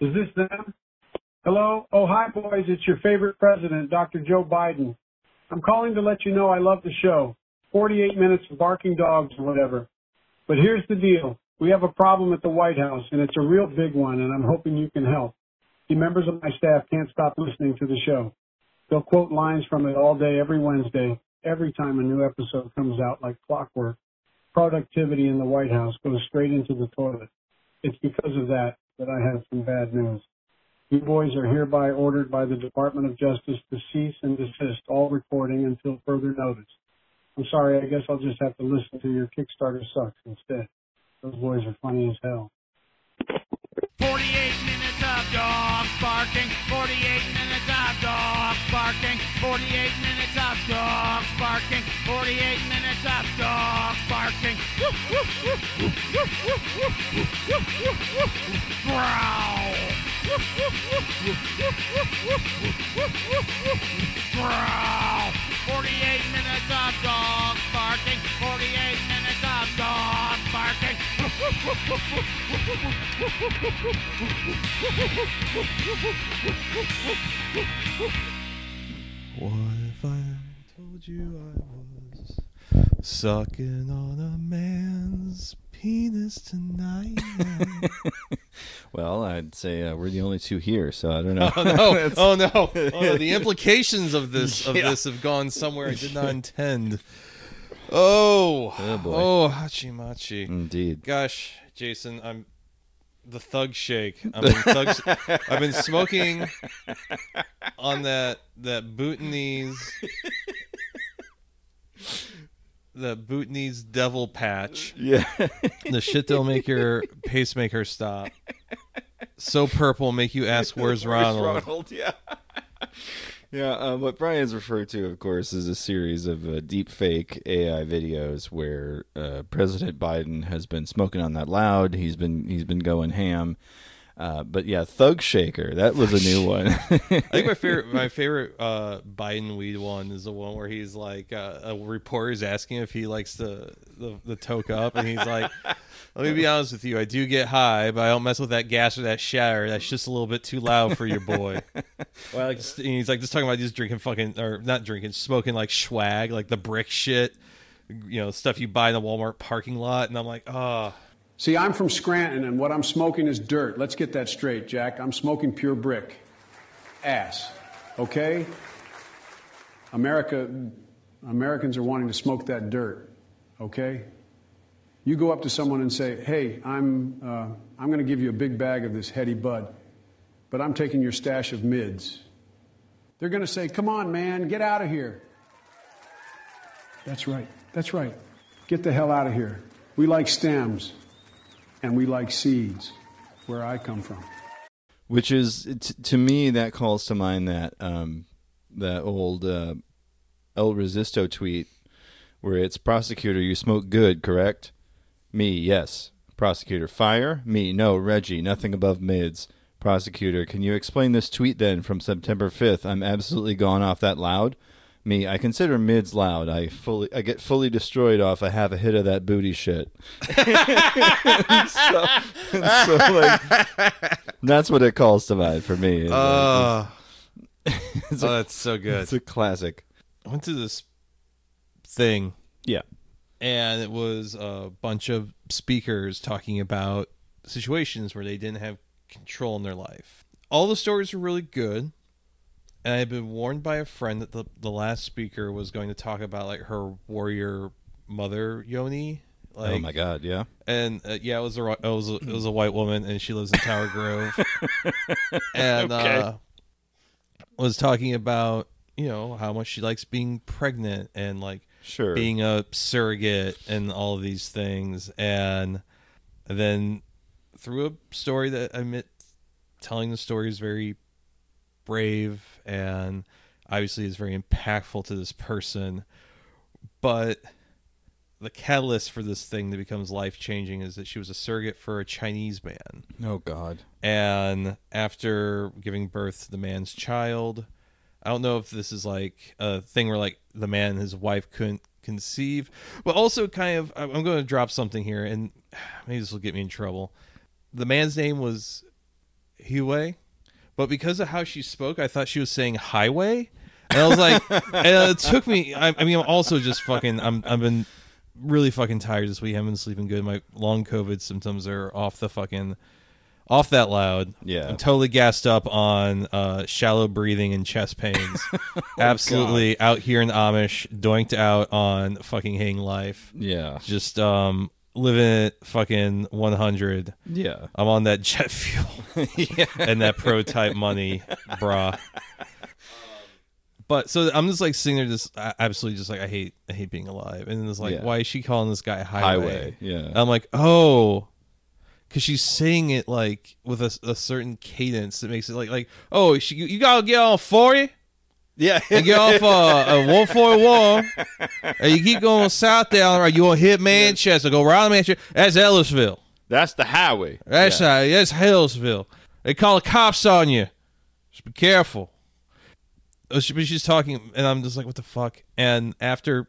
Is this them? Hello? Oh, hi, boys. It's your favorite president, Dr. Joe Biden. I'm calling to let you know I love the show. 48 minutes of barking dogs or whatever. But here's the deal. We have a problem at the White House, and it's a real big one, and I'm hoping you can help. The members of my staff can't stop listening to the show. They'll quote lines from it all day, every Wednesday, every time a new episode comes out like clockwork. Productivity in the White House goes straight into the toilet. It's because of that that I have some bad news. You boys are hereby ordered by the Department of Justice to cease and desist all recording until further notice. I'm sorry, I guess I'll just have to listen to your Kickstarter sucks instead. Those boys are funny as hell. 48 minutes of dogs barking. 48 minutes of dogs barking, 48 minutes of dogs barking, 48 minutes of dogs barking. Growl. Growl. 48 minutes of dogs barking, 48 minutes of dogs barking. woof woof woof woof woof woof woof woof, woof woof woof woof woof woof woof woof. What if I told you I was sucking on a man's penis tonight? Well, I'd say uh, we're the only two here, so I don't know. oh no! Oh no! Oh no! The implications of this of Yeah. this have gone somewhere I did not intend. Oh, Oh, boy. oh, hachi machi. Indeed. Gosh, Jason, I'm the thug shake. In thug, I've been smoking on that that Bhutanese the Bhutanese devil patch. Yeah. The shit that'll make your pacemaker stop. So purple, make you ask where's Ronald. Yeah. Yeah. Um, what Brian's referred to, of course, is a series of uh, deep fake AI videos where uh, President Biden has been smoking on that loud. He's been he's been going ham. Uh, but yeah, Thug Shaker. That was a new one. I think my favorite my favorite uh, Biden weed one is the one where he's like uh, a is asking if he likes the, the the toke up, and he's like, "Let me be honest with you, I do get high, but I don't mess with that gas or that shatter. That's just a little bit too loud for your boy." well, like, he's like just talking about just drinking fucking or not drinking, smoking like swag, like the brick shit, you know, stuff you buy in the Walmart parking lot, and I'm like, oh. See, I'm from Scranton, and what I'm smoking is dirt. Let's get that straight, Jack. I'm smoking pure brick. Ass. Okay? America, Americans are wanting to smoke that dirt. Okay? You go up to someone and say, hey, I'm, uh, I'm going to give you a big bag of this heady bud, but I'm taking your stash of mids. They're going to say, come on, man, get out of here. That's right. That's right. Get the hell out of here. We like stems and we like seeds where I come from. Which is t- to me that calls to mind that um, that old uh, El Resisto tweet where it's prosecutor, you smoke good, correct? Me, yes. Prosecutor, fire? Me, no. Reggie, nothing above mids. Prosecutor, can you explain this tweet then from September fifth? I'm absolutely gone off that loud. Me, I consider mids loud. I fully, I get fully destroyed off a half a hit of that booty shit. so, so like, that's what it calls to mind for me. It's, uh, Oh, it's, oh, a, that's so good. it's a classic. I went to this thing Yeah. And it was a bunch of speakers talking about situations where they didn't have control in their life. All the stories were really good. And I had been warned by a friend that the, the last speaker was going to talk about like her warrior mother Yoni. Like, oh my god, yeah. and uh, yeah, it was a it was a, it was a white woman, and she lives in Tower Grove, and uh, was talking about you know how much she likes being pregnant and like Sure. being a surrogate and all these things, and then through a story that I admit telling the story is very brave and obviously is very impactful to this person, but the catalyst for this thing that becomes life changing is that she was a surrogate for a Chinese man. oh god. And after giving birth to the man's child, I don't know if this is like a thing where like the man and his wife couldn't conceive, but also kind of I'm going to drop something here, and maybe this will get me in trouble. The man's name was highway, but because of how she spoke, I thought she was saying highway, and I was like, it took me. I, I mean, I'm also just fucking. I'm I've been really fucking tired this week. I haven't been sleeping good. My long COVID symptoms are off the fucking off that loud. Yeah. I'm totally gassed up on uh, shallow breathing and chest pains. Absolutely out here in Amish, doinked out on fucking hang life. Yeah. Just um living it fucking 100. Yeah. I'm on that jet fuel yeah. and that pro type money, brah. But so I'm just like sitting there, just absolutely just like I hate, I hate being alive. And then it's like, Yeah. why is she calling this guy highway? Highway. Yeah. I'm like, oh, because she's saying it like with a, a certain cadence that makes it like, like, oh, she, you gotta get on forty yeah. and get off uh, a one forty one, and you keep going south down, right? You to hit Manchester, go around Manchester. That's Ellisville. That's the highway. That's yeah. uh, that's Hillsville. They call the cops on you. Just be careful. Uh, But she's talking, and I'm just like, what the fuck? And after,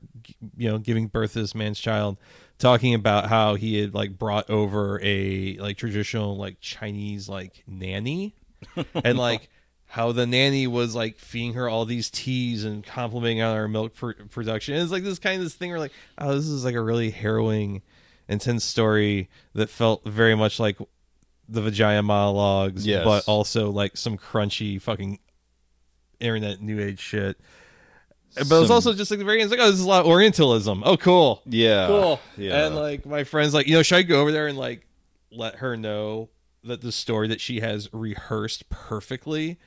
you know, giving birth to this man's child, talking about how he had like brought over a like traditional like Chinese like nanny, and like how the nanny was like feeding her all these teas and complimenting on her milk pr- production. And it's like this kind of this thing where like, oh, this is like a really harrowing, intense story that felt very much like the vagina monologues, Yes. but also like some crunchy fucking internet new age shit. But Some- also just like very it's like, oh, this is a lot of Orientalism. Oh, cool, Yeah. cool. Yeah. And like my friends, like you know, should I go over there and like let her know that the story that she has rehearsed perfectly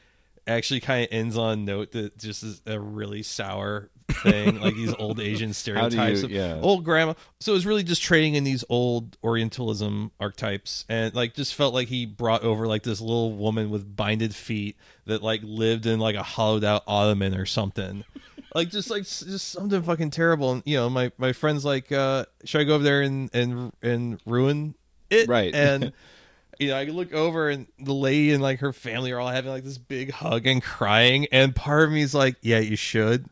actually kind of ends on note that just is a really sour thing, like these old Asian stereotypes you- of yeah. old grandma. So it was really just trading in these old Orientalism archetypes, and like just felt like he brought over like this little woman with binded feet that like lived in like a hollowed out ottoman or something. Like just like just something fucking terrible, and you know my my friends like, uh should I go over there and and and ruin it? Right. and you know, I look over and the lady and like her family are all having like this big hug and crying, and part of me is like, yeah, you should.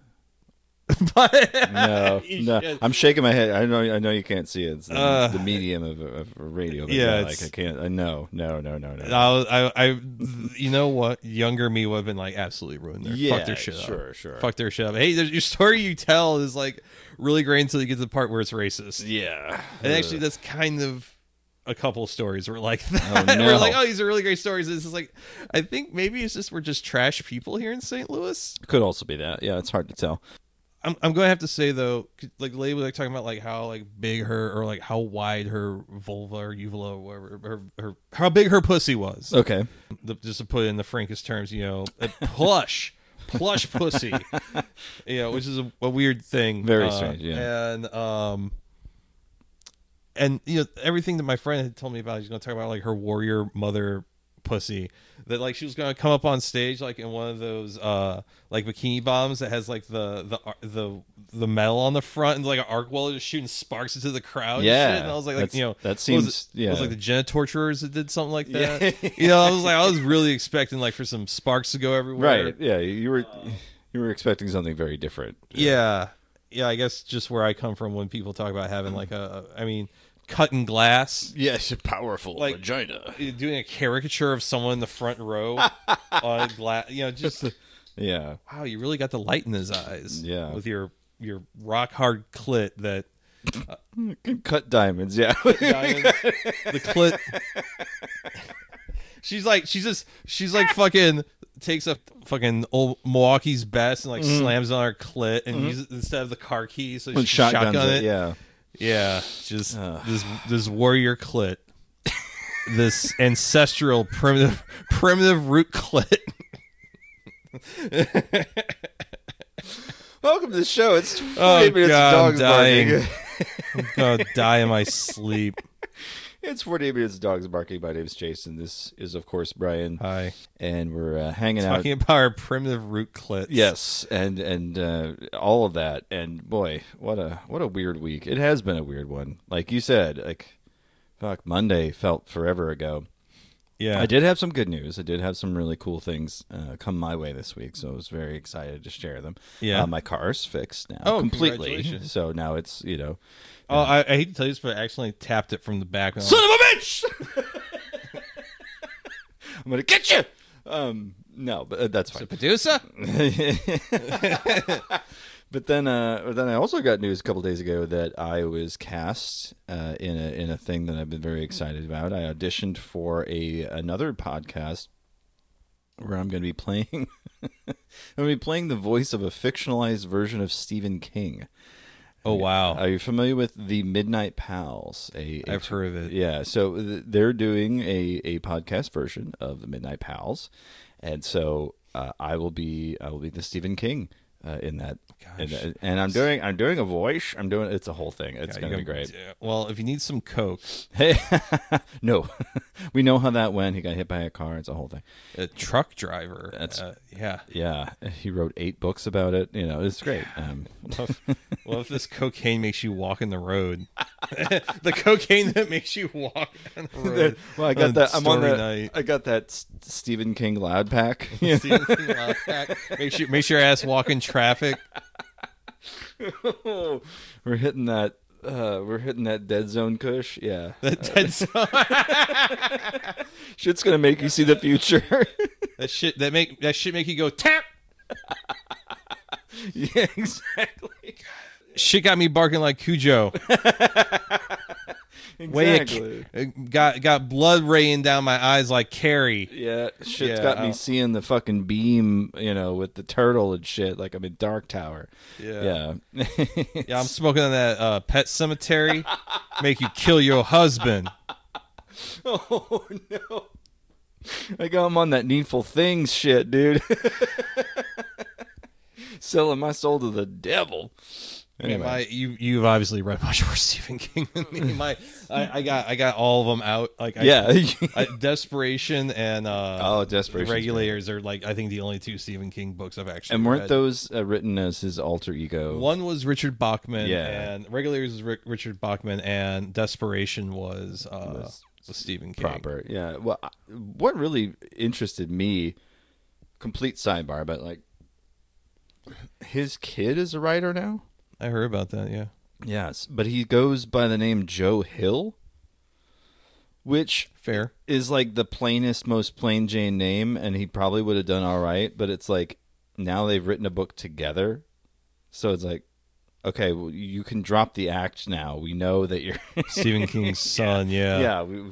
but No, no. should. I'm shaking my head. I know. I know you can't see it. It's the, Uh, the medium of, of radio. Yeah, like I can't. I know. No, no, no, no. I, I, I, you know what? Younger me would have been like, absolutely ruined their, Yeah, fuck their shit up. sure, sure. Fuck their shit up. Hey, there's- your story you tell is like really great until you get to the part where it's racist. Yeah. And actually, that's kind of a couple stories were like that. Oh, no. we're like, oh, these are really great stories. This is like, I think maybe it's just we're just trash people here in St. Louis. could also be that. Yeah, it's hard to tell. I'm I'm going to have to say though, like lady was like talking about like how like big her or like how wide her vulva or uvula or whatever her, her how big her pussy was. Okay. The, just to put it in the frankest terms, you know, a plush, plush pussy, you know, which is a, a weird thing. Very Uh, strange, yeah. And um, and you know everything that my friend had told me about, he's going to talk about like her warrior mother pussy that like she was to come up on stage like in one of those uh like bikini bombs that has like the the the the metal on the front and like an arc welder just shooting sparks into the crowd and Yeah, shit. and I was like, like you know that seems- yeah. it was like the Genitorturers that did something like that Yeah. you know I was like I was really expecting like for some sparks to go everywhere Right. Yeah. You were. You were expecting something very different. yeah yeah I guess just where I come from when people talk about having like a I mean cutting glass Yes. A powerful Like- vagina. doing a caricature of someone in the front row on glass you know just Yeah. wow you really got the light in his eyes Yeah. with your your rock hard clit that can uh, Cut diamonds. Yeah. diamond, the clit she's like she's just she's like fucking takes a fucking old Milwaukee's best and like mm-hmm. slams on her clit and mm-hmm. uses instead of the car keys so she shotguns shotgun it. it Yeah. Yeah, just Ugh. this this warrior clit, this ancestral primitive primitive root clit. Welcome to the show. It's 48 Oh, minutes God, of I'm dogs dying. barking. I'm gonna die in my sleep. It's 48 minutes of dogs barking. My name's Jason. This is, of course, Brian, Hi, and we're uh, hanging out. talking about our primitive root clit. Yes, and and uh, all of that, and boy, what a what a weird week. It has been a weird one. Like you said, like fuck, Monday felt forever ago. Yeah. I did have some good news. I did have some really cool things uh, come my way this week, so I was very excited to share them. Yeah. uh, my car's fixed now Oh, completely. So now it's you know, Oh, I, I hate to tell you this, but I accidentally tapped it from the back. son of a bitch. I'm gonna get you. Um, no, but uh, that's fine. So, Producer? but then, uh, but then I also got news a couple days ago that I was cast uh, in a in a thing that I've been very excited about. I auditioned for a another podcast where I'm going to be playing. I'm going to be playing the voice of a fictionalized version of Stephen King. Oh wow. Are you familiar with the Midnight Pals? A, a I've heard of it. Yeah, so th- they're doing a, a podcast version of the Midnight Pals, and so uh, I will be I will be the Stephen King uh, in that, and, Gosh. and I'm doing I'm doing a voice. I'm doing it's a whole thing. It's Yeah, gonna be great. Yeah, Well, if you need some coke, Hey, no, we know how that went. He got hit by a car. It's a whole thing. a truck driver. That's- uh, yeah. Yeah, he wrote eight books about it. You know, it's great. Um, if, this cocaine makes you walk in the road? the cocaine that makes you walk on the road. well, I on got that. I'm on the. night. I got that Stephen King loud pack. Stephen King loud pack. Makes you makes your ass walk in traffic. we're hitting that. Uh, we're hitting that dead zone kush. Yeah, That dead zone. shit's gonna make you see the future. That shit that make that shit make you go tap. yeah, exactly. Shit got me barking like Cujo. Way it got got blood raining down my eyes like Carrie. Yeah, shit's Yeah, got me I'll- seeing the fucking beam, you know, with the turtle and shit, like I'm in Dark Tower. Yeah. Yeah. Yeah, I'm smoking on that uh, pet cemetery. Make you kill your husband. oh no. I got him on that needful things shit, dude. Selling my soul to the devil. I mean, Anyway. my, you you've obviously read much more Stephen King than me. My I, I got I got all of them out. Like I, yeah. I, Desperation and uh, Oh, Desperation's The Regulators are like I think the only two Stephen King books I've actually. and weren't read. those uh, written as his alter ego? One was Richard Bachman, Yeah. and Regulators was Rick, Richard Bachman, and Desperation was uh, Was was Stephen King. proper. Yeah. Well, I- what really interested me, complete sidebar, but like, his kid is a writer now. I heard about that. Yeah, Yes, but he goes by the name Joe Hill, which fair. is like the plainest, most plain Jane name, and he probably would have done all right. But it's like now they've written a book together, so it's like, okay, well, you can drop the act now. We know that you're Stephen King's son. Yeah. yeah, we,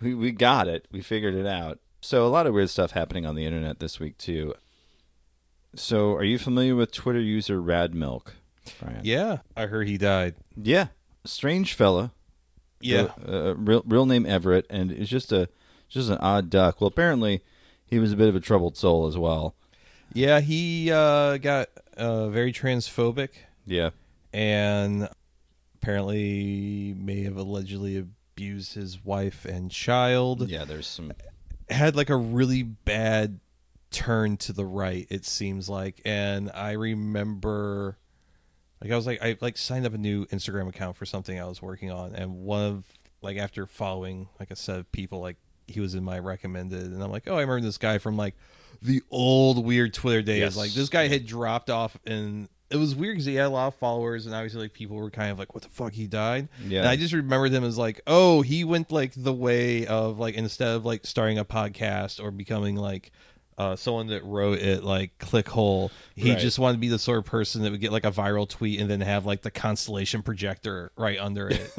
we we got it. We figured it out. So a lot of weird stuff happening on the internet this week too. So are you familiar with Twitter user Radmilk? Brian? Yeah. I heard he died. Yeah, strange fella. Yeah. uh, real real name Everett, and it's just a just an odd duck. Well, apparently he was a bit of a troubled soul as well. Yeah. He uh, got uh, very transphobic. Yeah, and apparently may have allegedly abused his wife and child. yeah. There's some. Had like a really bad turn to the right, it seems like. And I remember like I was like I like signed up a new Instagram account for something I was working on and one of like after following like a set of people like he was in my recommended and I'm like, Oh, I remember this guy from like the old weird Twitter days. Yes. Like this guy had dropped off and it was weird because he had a lot of followers, and obviously, like people were kind of like, "What the fuck?" He died. Yeah. And I just remembered him as like, "Oh, he went like the way of like instead of like starting a podcast or becoming like uh, someone that wrote it like clickhole, he Right. just wanted to be the sort of person that would get like a viral tweet and then have like the constellation projector right under it.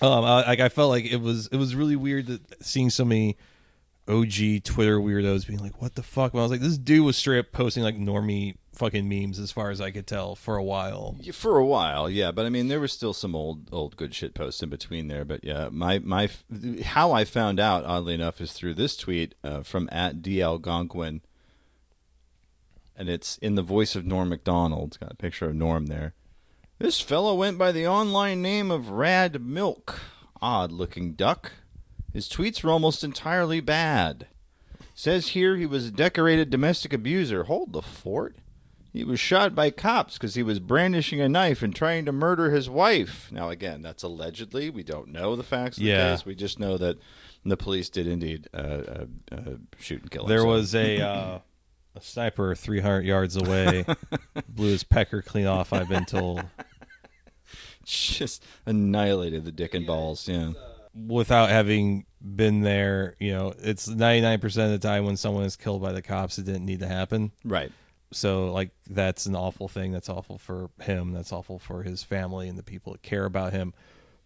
um, I, like I felt like it was it was really weird that seeing so many OG Twitter weirdos being like, "What the fuck?" When I was like, this dude was straight up posting like normie fucking memes, as far as I could tell, for a while. For a while, yeah, but I mean, there was still some old, old good shit posts in between there. But yeah, my my how I found out, oddly enough, is through this tweet uh, from at DL Gonquin, and it's in the voice of Norm Macdonald. It's got a picture of Norm there. This fellow went by the online name of Rad Milk. Odd looking duck. His tweets were almost entirely bad. Says here he was a decorated domestic abuser. Hold the fort. He was shot by cops because he was brandishing a knife and trying to murder his wife. Now, again, that's allegedly. We don't know the facts of Yeah. the case. We just know that the police did indeed uh, uh, uh, shoot and kill him. There So- was a uh, a sniper 300 yards away, blew his pecker clean off. I've been told, just annihilated the dick and balls. Yeah. without having been there. You know, it's ninety nine percent of the time when someone is killed by the cops, it didn't need to happen. Right. So like that's an awful thing. That's awful for him. That's awful for his family and the people that care about him.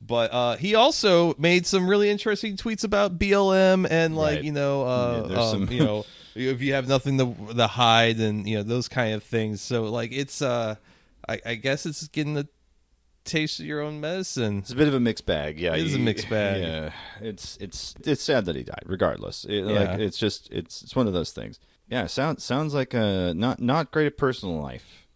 But uh, he also made some really interesting tweets about BLM and like Right. you know, uh, Yeah, um, some- you know, if you have nothing to, to hide and you know those kind of things. So like it's, uh, I, I guess it's getting the taste of your own medicine. It's a bit of a mixed bag. Yeah, It is a mixed bag. Yeah, it's it's it's sad that he died. Regardless, It- Yeah. like it's just it's it's one of those things. Yeah, sounds sounds like a not not great at personal life.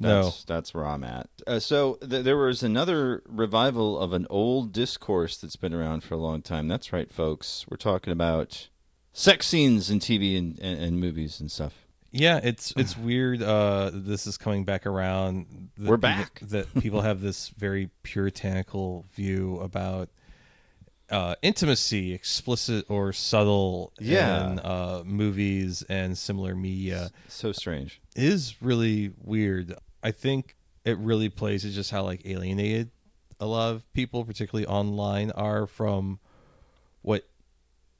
No. That's, that's where I'm at. Uh, so th- there was another revival of an old discourse that's been around for a long time. That's right, folks. We're talking about sex scenes in TV and, and, and movies and stuff. Yeah, it's it's weird. Uh, this is coming back around. that We're people- back. that people have this very puritanical view about uh, intimacy, explicit or subtle, Yeah. in uh, movies and similar media So strange. is really weird. I think it really plays to just how like alienated a lot of people, particularly online, are from what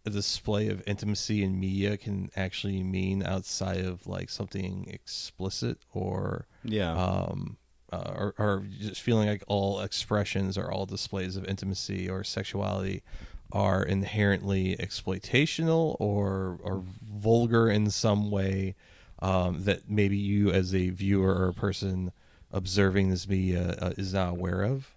a display of intimacy in media can actually mean outside of like something explicit or Yeah. um uh, or, or just feeling like all expressions or all displays of intimacy or sexuality are inherently exploitational or or vulgar in some way um, that maybe you as a viewer or a person observing this media uh, is not aware of.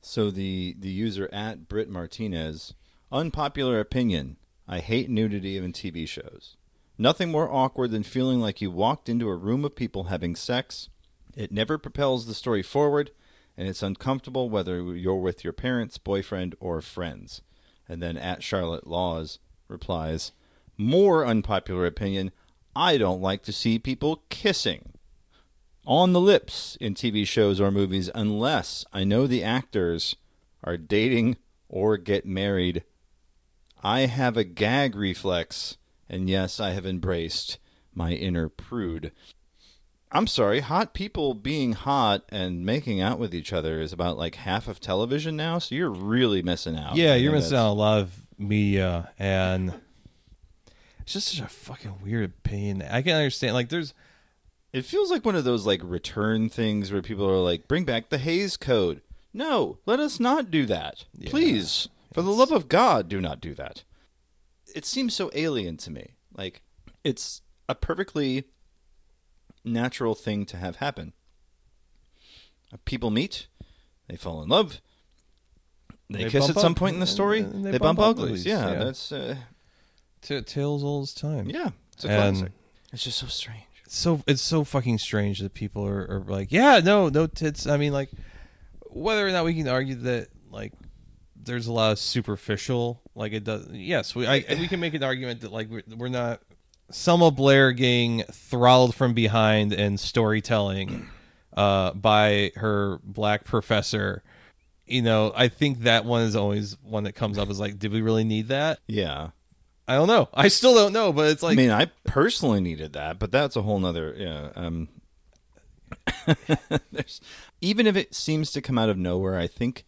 So the the user at Brit Martinez, unpopular opinion. I hate nudity in TV shows. Nothing more awkward than feeling like you walked into a room of people having sex. It never propels the story forward, and it's uncomfortable whether you're with your parents, boyfriend, or friends. And then at Charlotte Laws replies, more unpopular opinion. I don't like to see people kissing on the lips in TV shows or movies unless I know the actors are dating or get married. I have a gag reflex, and yes, I have embraced my inner prude. I'm sorry, hot people being hot and making out with each other is about like half of television now, so you're really missing out. Yeah, I you're missing out a lot of media, and it's just such a fucking weird opinion. I can understand. Like, there's It feels like one of those like return things where people are like, "Bring back the Hays Code." No, let us not do that, Yeah. please. For the love of God, do not do that. It seems so alien to me. Like it's a perfectly natural thing to have happen. Uh, People meet, they fall in love, they, They kiss at some point in the story. and They, they bump, bump uglies. uglies, Yeah, yeah. that's uh, t- tales old as time. yeah, it's a And- classic. It's just so strange. so it's so fucking strange that people are, are like, yeah, no, no tits. I mean, like, whether or not we can argue that, like, there's a lot of superficial, like it does. Yes, we I, we can make an argument that like we're, we're not Selma Blair getting throttled from behind and storytelling uh, by her black professor. You know, I think that one is always one that comes up is like, did we really need that? Yeah. I don't know. I still don't know, but it's like, I mean, I personally needed that, but that's a whole nother. Yeah. Um, there's even if it seems to come out of nowhere, I think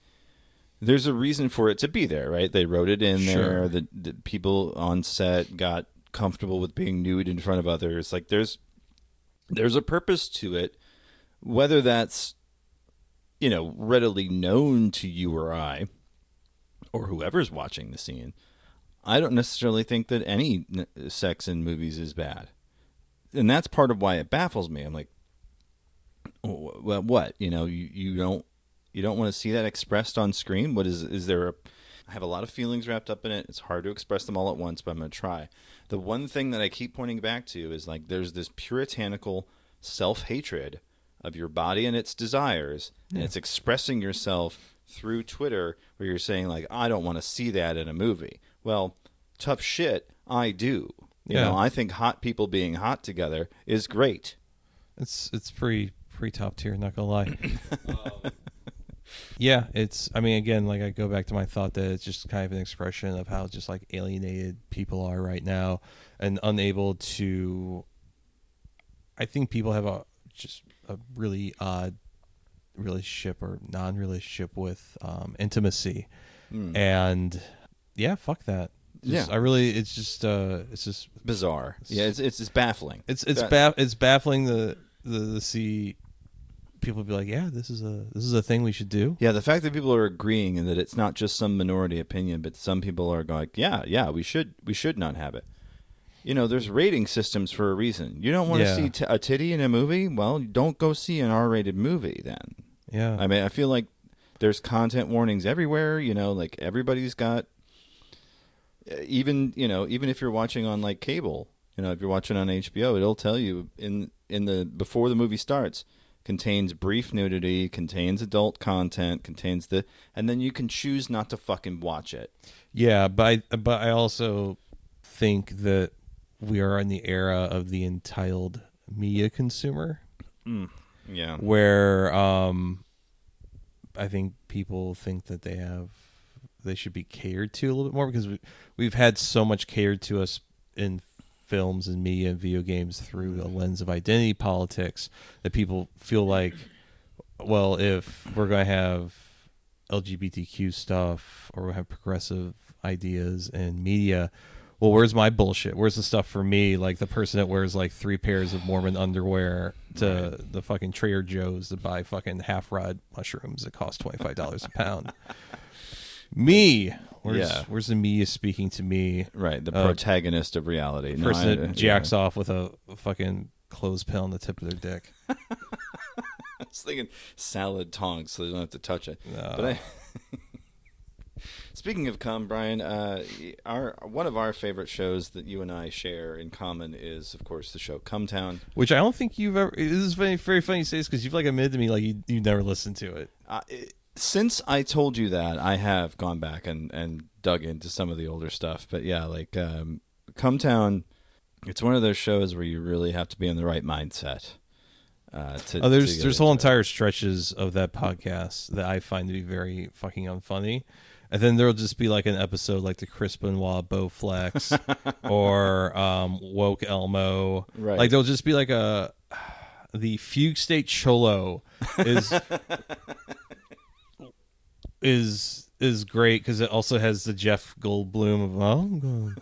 there's a reason for it to be there, right? They wrote it in Sure. there. The, the people on set got comfortable with being nude in front of others. Like there's there's a purpose to it, whether that's you know readily known to you or I, or whoever's watching the scene. I don't necessarily think that any n- sex in movies is bad, and that's part of why it baffles me. I'm like, "Oh, well, what you know, you, you don't you don't want to see that expressed on screen. What is is there a? I have a lot of feelings wrapped up in it. It's hard to express them all at once, but I'm going to try. The one thing that I keep pointing back to is like there's this puritanical self hatred of your body and its desires, and it's expressing yourself through Twitter where you're saying like I don't want to see that in a movie. Well, tough shit, I do. You Yeah. know, I think hot people being hot together is great. It's it's pretty pretty top tier. Not gonna lie. Um, yeah, it's. I mean, again, like I go back to my thought that it's just kind of an expression of how just like alienated people are right now, and unable to. I think people have a just a really odd relationship or non-relationship with um, intimacy, Mm. and yeah, fuck that. Just- Yeah. I really, it's just, uh, it's just, Bizarre. Yeah, it's it's, it's baffling. it's it's That- ba- it's baffling the the the see people be like, yeah, this is a this is a thing we should do. Yeah, the fact that people are agreeing and that it's not just some minority opinion, but some people are going, yeah, yeah, we should we should not have it. You know, there's rating systems for a reason. You don't want to Yeah. see t- a titty in a movie? Well, don't go see an R-rated movie then. Yeah, I mean, I feel like there's content warnings everywhere. You know, like everybody's got. uh, Even you know, even if you're watching on like cable, you know, if you're watching on HBO, it'll tell you in in the before the movie starts contains brief nudity, contains adult content, contains the, and then you can choose not to fucking watch it. yeah, but I, but I also think that we are in the era of the entitled media consumer. Yeah, where um I think people think that they have they should be catered to a little bit more because we, we've had so much catered to us in films and media and video games through a mm-hmm. lens of identity politics that people feel like well if we're going to have LGBTQ stuff or we have progressive ideas in media well where's my bullshit? Where's the stuff for me? Like the person that wears like three pairs of mormon underwear to the fucking trader joe's to buy fucking half rod mushrooms that cost $25 a pound. Me where's Yeah. where's the media speaking to me right. The Uh, protagonist of reality. No, person I- that jacks off with a fucking clothespin on the tip of their dick I was thinking salad tongs, so they don't have to touch it. No. But I, speaking of cum, Brian, uh, our one of our favorite shows that you and I share in common is, of course, the show Cumtown. which i don't think you've ever this is very, very funny you say this because you've like admitted to me like you, you never listened to it Uh, it- since I told you that, I have gone back and, and dug into some of the older stuff. But yeah, like um, Cumtown, it's one of those shows where you really have to be in the right mindset. Uh, to, Oh, there's there's whole it. entire stretches of that podcast that I find to be very fucking unfunny. And then there'll just be like an episode like the Chris Benoit Bowflex or um, Woke Elmo. Right. Like there'll just be like a the Fugue State Cholo is is is great because it also has the Jeff Goldblum of oh I'm going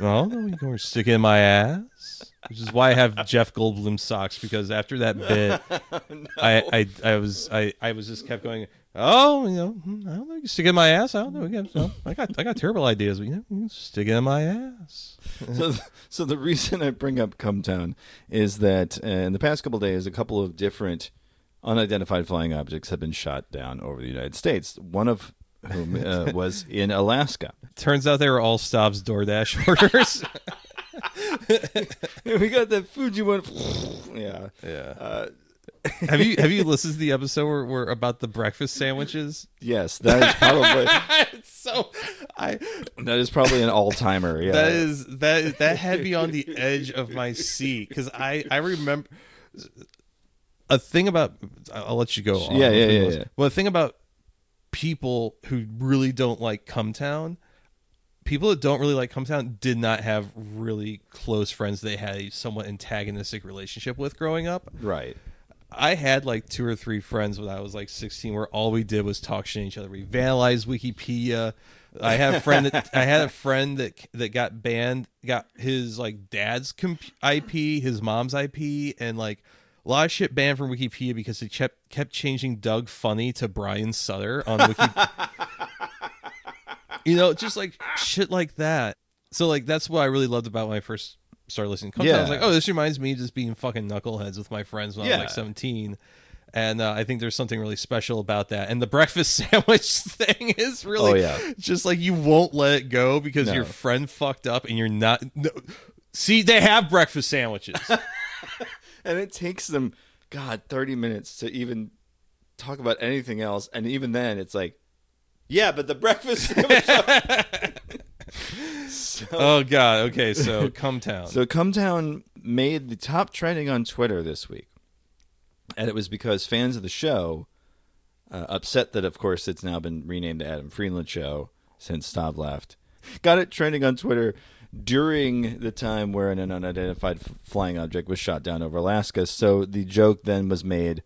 oh I'm going to stick it in my ass, which is why I have Jeff Goldblum socks because after that bit, I, I I was I I was just kept going. Oh, you know, hmm, I don't know. You stick it in my ass. I don't know. I got I got terrible ideas, but you know, stick it in my ass. so, so the reason I bring up Cumtown is that uh, in the past couple days, a couple of different unidentified flying objects have been shot down over the United States. One of whom uh, was in Alaska. Turns out they were all stops DoorDash orders. we got that Fuji one. yeah. yeah. Uh, have you have you listened to the episode where, where about the breakfast sandwiches? yes, that is probably so I that is probably an all timer. Yeah. that is that that had me on the edge of my seat because I I remember a thing about I'll let you go. On Yeah, yeah, yeah. Well, the thing about people who really don't like Cumtown, people that don't really like Cumtown did not have really close friends they had a somewhat antagonistic relationship with growing up. right. I had like two or three friends when I was like 16 where all we did was talk shit to each other. We vandalized Wikipedia. I had a friend that I had a friend that that got banned, got his like dad's comp- IP, his mom's IP, and like a lot of shit banned from Wikipedia because they kept kept changing Doug Funnie to Brian Sutter on Wikipedia. you know, just like shit like that. So like that's what I really loved about when I first started listening to Cumtown. I was like, oh, this reminds me of just being fucking knuckleheads with my friends when I was like 17. And uh, I think there's something really special about that. And the breakfast sandwich thing is really Oh, yeah. just like you won't let it go because No. your friend fucked up and you're not. No. See, they have breakfast sandwiches. And it takes them, God, thirty minutes to even talk about anything else, and even then, it's like, yeah, but the breakfast. so, oh, God. Okay, so Cumtown. So Cumtown made the top trending on Twitter this week. And it was because fans of the show, uh, upset that, of course, it's now been renamed the Adam Friedland Show since Stav left, got it trending on Twitter during the time where an unidentified flying object was shot down over Alaska. So the joke then was made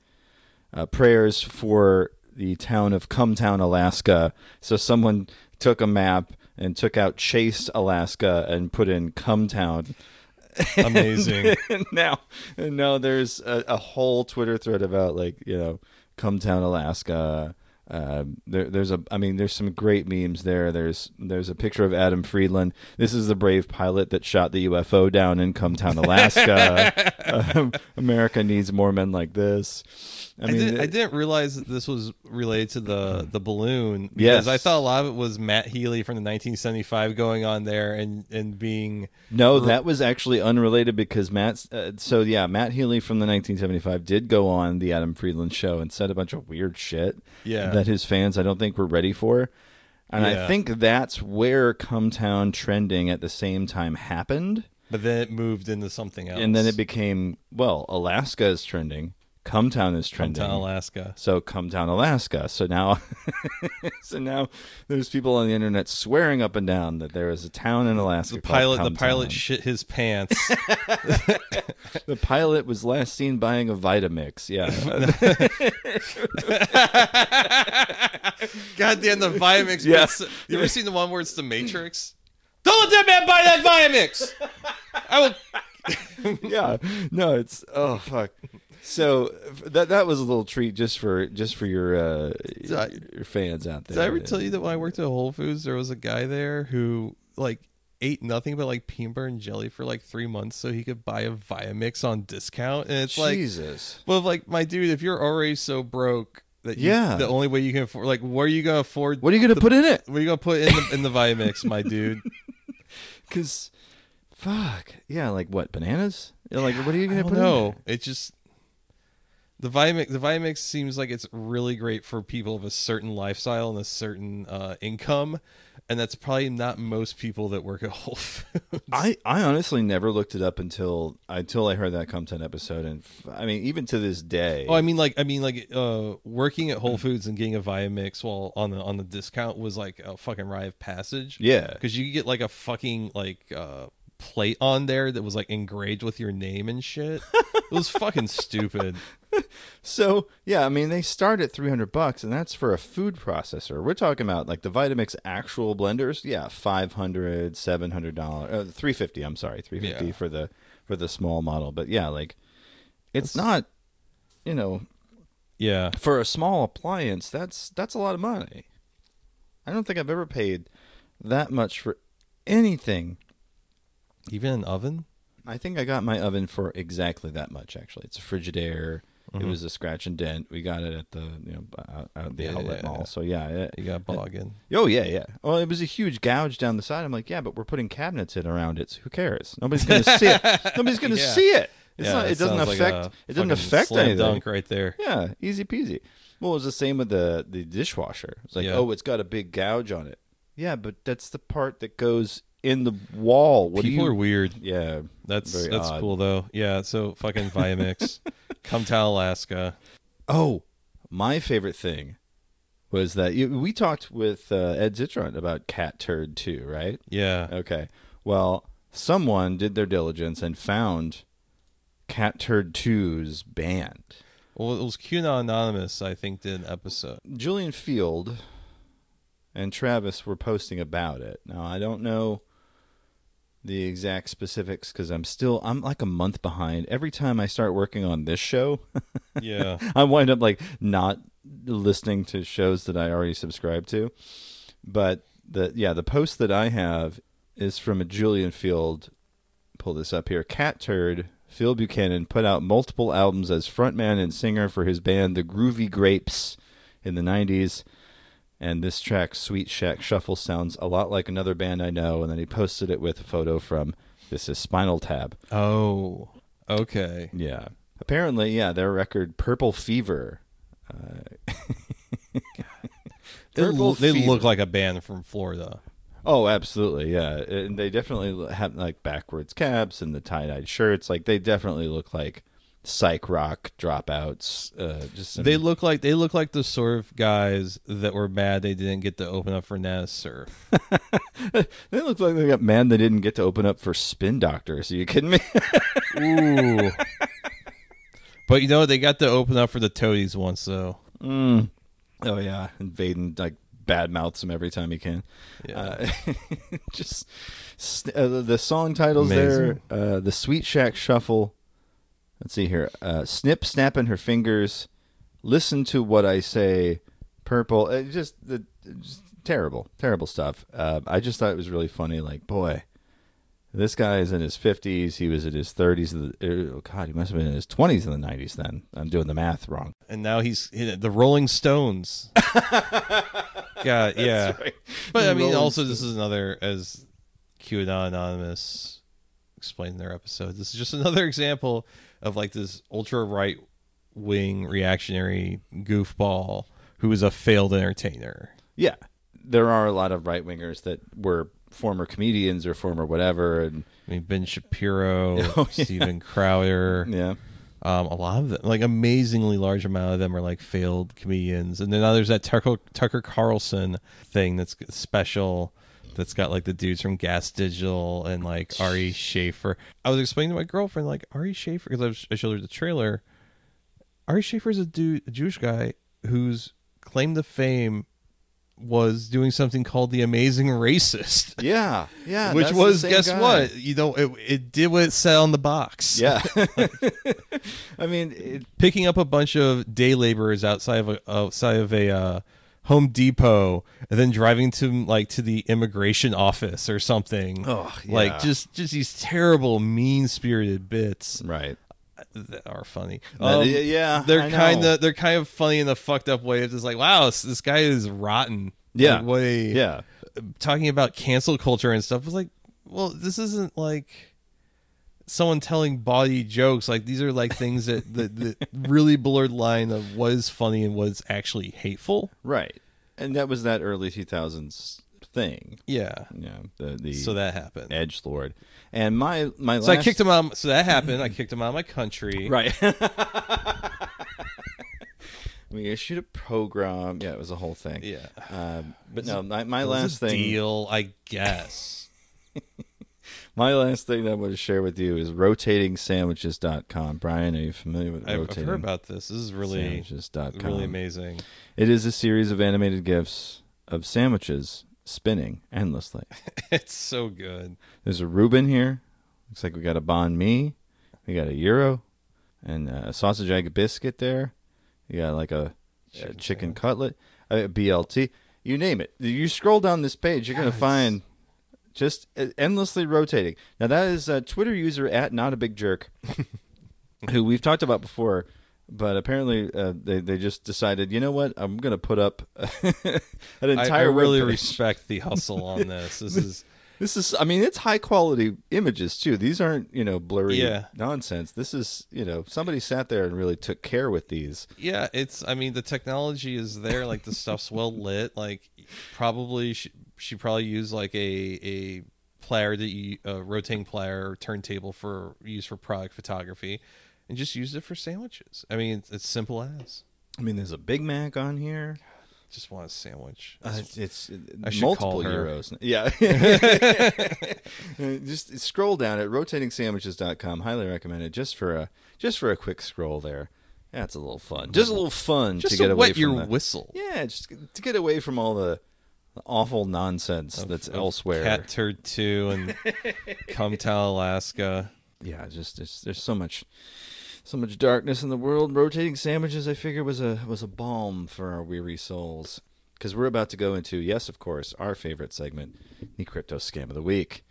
uh, prayers for the town of Cumtown, Alaska. So someone took a map and took out Chase, Alaska, and put in Cumtown. Amazing. and now, and now there's a, a whole Twitter thread about like you know, Cumtown, Alaska. Uh, there, there's a, I mean, there's some great memes there. There's, there's a picture of Adam Friedland. This is the brave pilot that shot the UFO down in Cumtown, Alaska. um, America needs more men like this. I I, mean, didn't, I didn't realize that this was related to the the balloon because Yes. I thought a lot of it was Matt Healy from the 1975 going on there and and being No, that was actually unrelated because Matt. Uh, so yeah, Matt Healy from the 1975 did go on the Adam Friedland show and said a bunch of weird shit. Yeah. that his fans I don't think were ready for, and I think that's where Cumtown trending at the same time happened, but then it moved into something else and then it became well, Alaska is trending, Cumtown is trending. Hometown, Alaska. So Cumtown, Alaska. So now, so now there's people on the internet swearing up and down that there is a town in Alaska. The pilot the pilot shit his pants. The pilot was last seen buying a Vitamix. Yeah. God damn the Vitamix. Yeah. You ever seen the one where it's the Matrix? Don't let that man buy that Vitamix. I will. yeah. No, it's oh fuck. So that that was a little treat just for just for your uh, I- your fans out there. Did I ever tell you that when I worked at Whole Foods, there was a guy there who like ate nothing but like peanut butter and jelly for like three months so he could buy a Vitamix on discount, and it's like, Jesus. well, like my dude, if you're already so broke that you, Yeah. the only way you can afford, like, where are you gonna afford? what are you gonna the- put in it? What are you gonna put in the in the Vitamix, my dude? Because, fuck, yeah, like what bananas? Yeah, Like what are you gonna put. It No, it's just the Vitamix the Vitamix seems like it's really great for people of a certain lifestyle and a certain uh, income, and that's probably not most people that work at Whole Foods. I, I honestly never looked it up until until I heard that Cumtown episode, and f- I mean even to this day. Oh, I mean, like, I mean, like, uh, working at Whole Foods and getting a Vitamix while on the on the discount was like a fucking rite of passage. Yeah. because you could get like a fucking like uh plate on there that was like engraved with your name and shit. it was fucking stupid. So yeah, I mean they start at three hundred bucks, and that's for a food processor. We're talking about like the Vitamix actual blenders. Yeah, 500 700 dollars, uh, three fifty. I'm sorry, three fifty Yeah. for the for the small model. But yeah, like it's not, you know, Yeah, for a small appliance. That's that's a lot of money. I don't think I've ever paid that much for anything. even an oven. I think I got my oven for exactly that much. Actually, it's a Frigidaire. It Mhm. was a scratch and dent. We got it at the you know out, out the Yeah, outlet yeah, mall. yeah. So yeah, it, You got boggin. oh yeah, yeah. Well, it was a huge gouge down the side. I'm like, yeah, but we're putting cabinets in around it. So who cares? Nobody's gonna see it. Nobody's gonna see it. Not. It doesn't like affect. a it doesn't affect anything. dunk right there. Yeah, easy peasy. Well, it was the same with the the dishwasher. It's like, oh, it's got a big gouge on it. Yeah, but that's the part that goes in the wall. What People you? are weird. Yeah, That's that's odd. cool though. Yeah. So fucking Vitamix, come to Alaska. Oh, my favorite thing was that you, we talked with uh, Ed Zitron about Cat Turd 2, right? Yeah. Okay. Well, someone did their diligence and found Cat Turd 2's band. Well, it was QAnon Anonymous. I think did an episode. Julian Feeld and Travis were posting about it. Now, I don't know the exact specifics because I'm still I'm like a month behind. Every time I start working on this show, Yeah. I wind up like not listening to shows that I already subscribe to. But the yeah, the post that I have is from a Julian Feeld. Pull this up here. Cat Turd. Phil Buchanan put out multiple albums as frontman and singer for his band The Groovy Grapes in the 90s. And this track, Sweet Shack Shuffle, sounds a lot like another band I know. And then he posted it with a photo from this is Spinal Tap. Oh. Okay. Yeah. Apparently, yeah, their record Purple Fever. Uh, They, Purple they Fever. look like a band from Florida. Oh, absolutely, yeah. And they definitely have like backwards caps and the tie-dyed shirts. Like they definitely look like psych rock dropouts. Uh, just some, They look like they look like the sort of guys that were mad they didn't get to open up for Naz or they look like they got man they didn't get to open up for Spin Doctors. Are you kidding me? Ooh. but you know they got to open up for the Toadies once though. mm. Oh yeah, invading like bad mouths him every time he can. Yeah. Uh, just uh, the song titles Amazing. there. Uh, the Sweet Shack Shuffle. Let's see here. Uh, Snip, snapping her fingers. Listen to what I say. Purple. Uh, just the just terrible, terrible stuff. Uh, I just thought it was really funny. Like, boy, this guy is in his fifties. He was in his thirties. Oh God, he must have been in his twenties in the nineties. Then I'm doing the math wrong. and now he's the Rolling Stones. God, yeah. right. But I mean, Rolling also this is another as QAnon Anonymous explained in their episode. This is just another example of like this ultra right wing reactionary goofball who is a failed entertainer. Yeah, there are a lot of right wingers that were former comedians or former whatever, and I mean, Ben Shapiro, Oh, yeah. Steven Crowder. yeah, Um, a lot of them, like amazingly large amount of them, are like failed comedians. And then now there's that Tucker, Tucker Carlson thing that's special. That's got like the dudes from Gas Digital and like Ari Shaffir. I was explaining to my girlfriend like Ari Shaffir because I, showed her the trailer. Ari Shaffir is a dude, a Jewish guy whose claim to fame was doing something called the Amazing Racist, yeah, yeah. which was guess guy. what? You know, it, it did what it said on the box. Yeah, I mean, it, picking up a bunch of day laborers outside of a outside of a uh, Home Depot and then driving to like to the immigration office or something. Oh, yeah. Like just just these terrible mean spirited bits right. that are funny. That- Um, yeah, they're kind of they're kind of funny in the fucked up way. It's just like wow, this, this guy is rotten. Yeah. Like, what a- Yeah, talking about cancel culture and stuff was like, well, this isn't like someone telling body jokes. Like these are like things that that, that really blurred line of what is funny and what is actually hateful. right. And that was that early two thousands thing. Yeah. Yeah, the the So that happened. edge lord, and my my So I kicked him out. So that happened. I kicked him out of my country. Right. we issued a program. Yeah, it was a whole thing. Yeah. Um, but no, my, my It was last a thing. deal, I guess. My last thing that I want to share with you is rotatingsandwiches.com. Brian, are you familiar with I've, I've rotating? heard about this. This is really sandwiches.com. really amazing. It is a series of animated gifs of sandwiches spinning endlessly. It's so good. There's a Reuben here. Looks like we got a banh mi. We got a euro and a sausage egg biscuit there. You got like a chicken, chicken cutlet, a BLT. You name it. You scroll down this page, you're going to find just uh, endlessly rotating. Now that is a Twitter user at not a big jerk, who we've talked about before. But apparently, uh, they they just decided, you know what? I'm going to put up an I, entire. I really webpage. respect the hustle on this. This is This is, I mean, it's high quality images too. These aren't, you know, blurry Yeah. nonsense. This is, you know, somebody sat there and really took care with these. Yeah, it's. I mean, the technology is there. Like the stuff's well lit. Like probably she, she probably used like a a player that you a rotating player turntable for use for product photography, and just used it for sandwiches. I mean, it's, it's simple as. I mean, there's a Big Mac on here. Just want a sandwich. Uh, it's it's I should multiple euros. Yeah. just scroll down at rotating-sandwiches.com. Highly recommend it just for a just for a quick scroll there. That's a little fun. Just a little fun just to get to away wet from your the, whistle. Yeah, just to get away from all the awful nonsense that's Of elsewhere. Cat turd two and Cumtown, Alaska. yeah, just there's, there's so much so much darkness in the world. Rotating sandwiches, I figure, was a was a balm for our weary souls. Because we're about to go into, yes, of course, our favorite segment, the crypto scam of the week.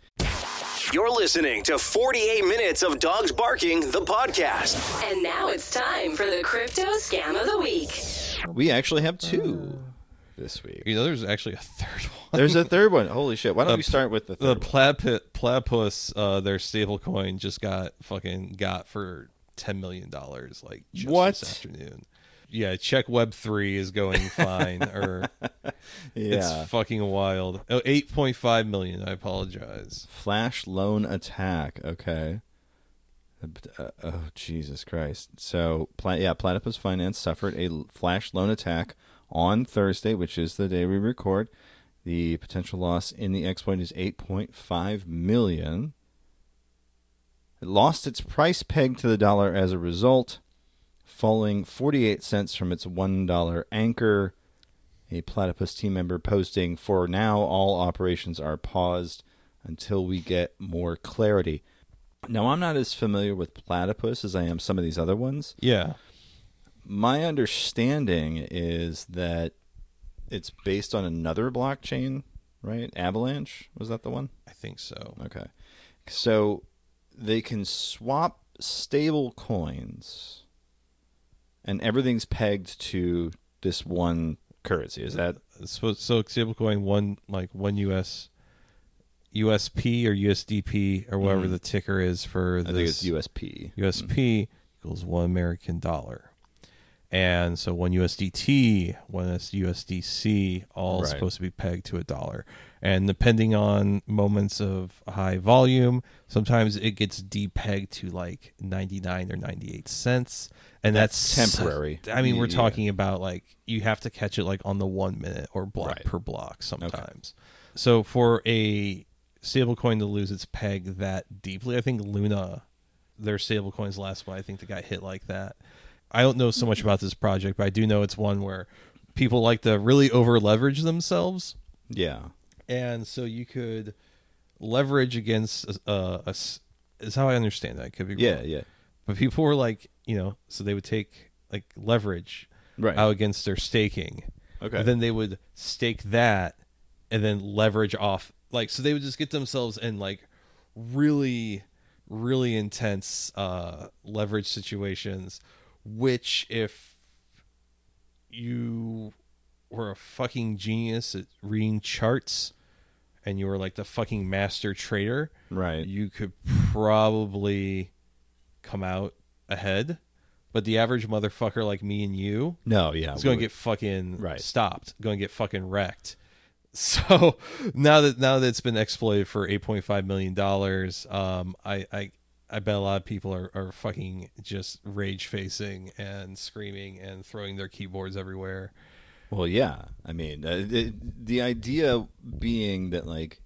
You're listening to 48 Minutes of Dogs Barking, the podcast. And now it's time for the crypto scam of the week. We actually have two this week. You know, there's actually a third one. There's a third one. Holy shit! Why don't The we start with the the platypus, platypus uh, their stable coin just got fucking got for ten million dollars like just What? this afternoon. Yeah, check Web three is going fine, or Yeah, it's fucking wild. Oh, eight point five million. I apologize. flash loan attack. Okay. Uh, oh Jesus Christ! So, pla- yeah, Platypus Finance suffered a flash loan attack on Thursday, which is the day we record. The potential loss in the exploit is 8.5 million. It lost its price peg to the dollar as a result, falling 48 cents from its $1 anchor a platypus team member posting, "For now, all operations are paused until we get more clarity." Now, I'm not as familiar with platypus as I am some of these other ones. Yeah. My understanding is that it's based on another blockchain, right? Avalanche was that the one? I think so. Okay. So they can swap stable coins and everything's pegged to this one currency. Is that So, so stablecoin one like one US USP or USDP or whatever mm-hmm. the ticker is for I this think it's USP. USP equals one American dollar. And so one USDT, one USDC, all Right. supposed to be pegged to a dollar. And depending on moments of high volume, sometimes it gets depegged to like 99 or 98 cents. And that's, That's temporary. I mean, we're Yeah. talking about like you have to catch it like on the one minute or block Right. per block sometimes. So for a stablecoin to lose its peg that deeply, I think Luna, their stablecoins last one, I think they got hit like that. I don't know so much about this project, but I do know it's one where people like to really over leverage themselves, Yeah. and so you could leverage against uh, a s- is how I understand that. I could be Yeah, wrong. yeah. But people were like, you know, so they would take like leverage Right. out against their staking. Okay. And then they would stake that and then leverage off like so they would just get themselves in like really really intense uh leverage situations which if you were a fucking genius at reading charts and you were like the fucking master trader Right. you could probably come out ahead but the average motherfucker like me and you No, yeah. is going to get fucking Right. stopped, going to get fucking wrecked. So now that now that it's been exploited for eight point five million dollars, um, I, I I bet a lot of people are, are fucking just rage facing and screaming and throwing their keyboards everywhere. Well, yeah. I mean, uh, the, the idea being that like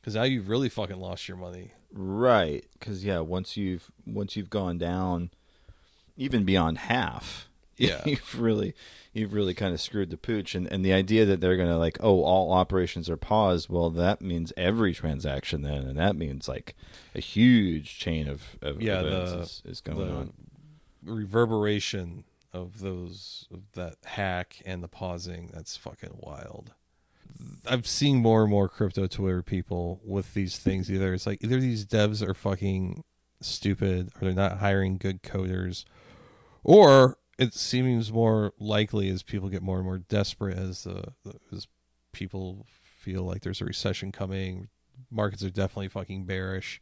Because now you've really fucking lost your money. right cuz yeah, once you've once you've gone down even beyond half, Yeah. you've really you've really kind of screwed the pooch and and the idea that they're going to like oh all operations are paused, well that means every transaction then and that means like a huge chain of of Yeah, events the- is, is going the on. reverberation of those of that hack and the pausing that's fucking wild i've seen more and more crypto twitter people with these things either it's like either these devs are fucking stupid or they're not hiring good coders or it seems more likely as people get more and more desperate as uh, as people feel like there's a recession coming markets are definitely fucking bearish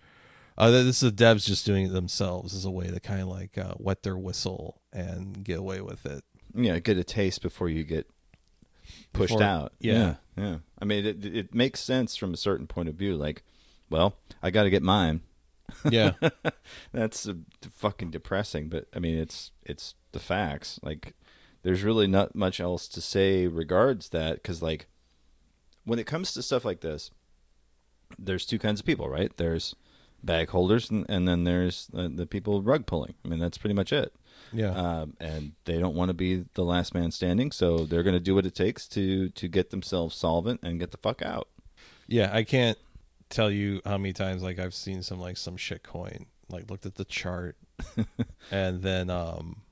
uh, this is the devs just doing it themselves as a way to kind of like uh, wet their whistle and get away with it. yeah, get a taste before you get pushed Before- out. yeah. yeah, yeah. I mean, it it makes sense from a certain point of view. Like, well, I got to get mine. Yeah, That's uh, fucking depressing, but I mean, it's it's the facts. Like, there's really not much else to say regards that because, like, when it comes to stuff like this, there's two kinds of people, right? There's bag holders, and, and then there's uh, the people rug pulling. I mean, that's pretty much it. yeah, um, and they don't want to be the last man standing, so they're going to do what it takes to to get themselves solvent and get the fuck out. yeah. I can't tell you how many times like I've seen some like some shit coin like looked at the chart and then um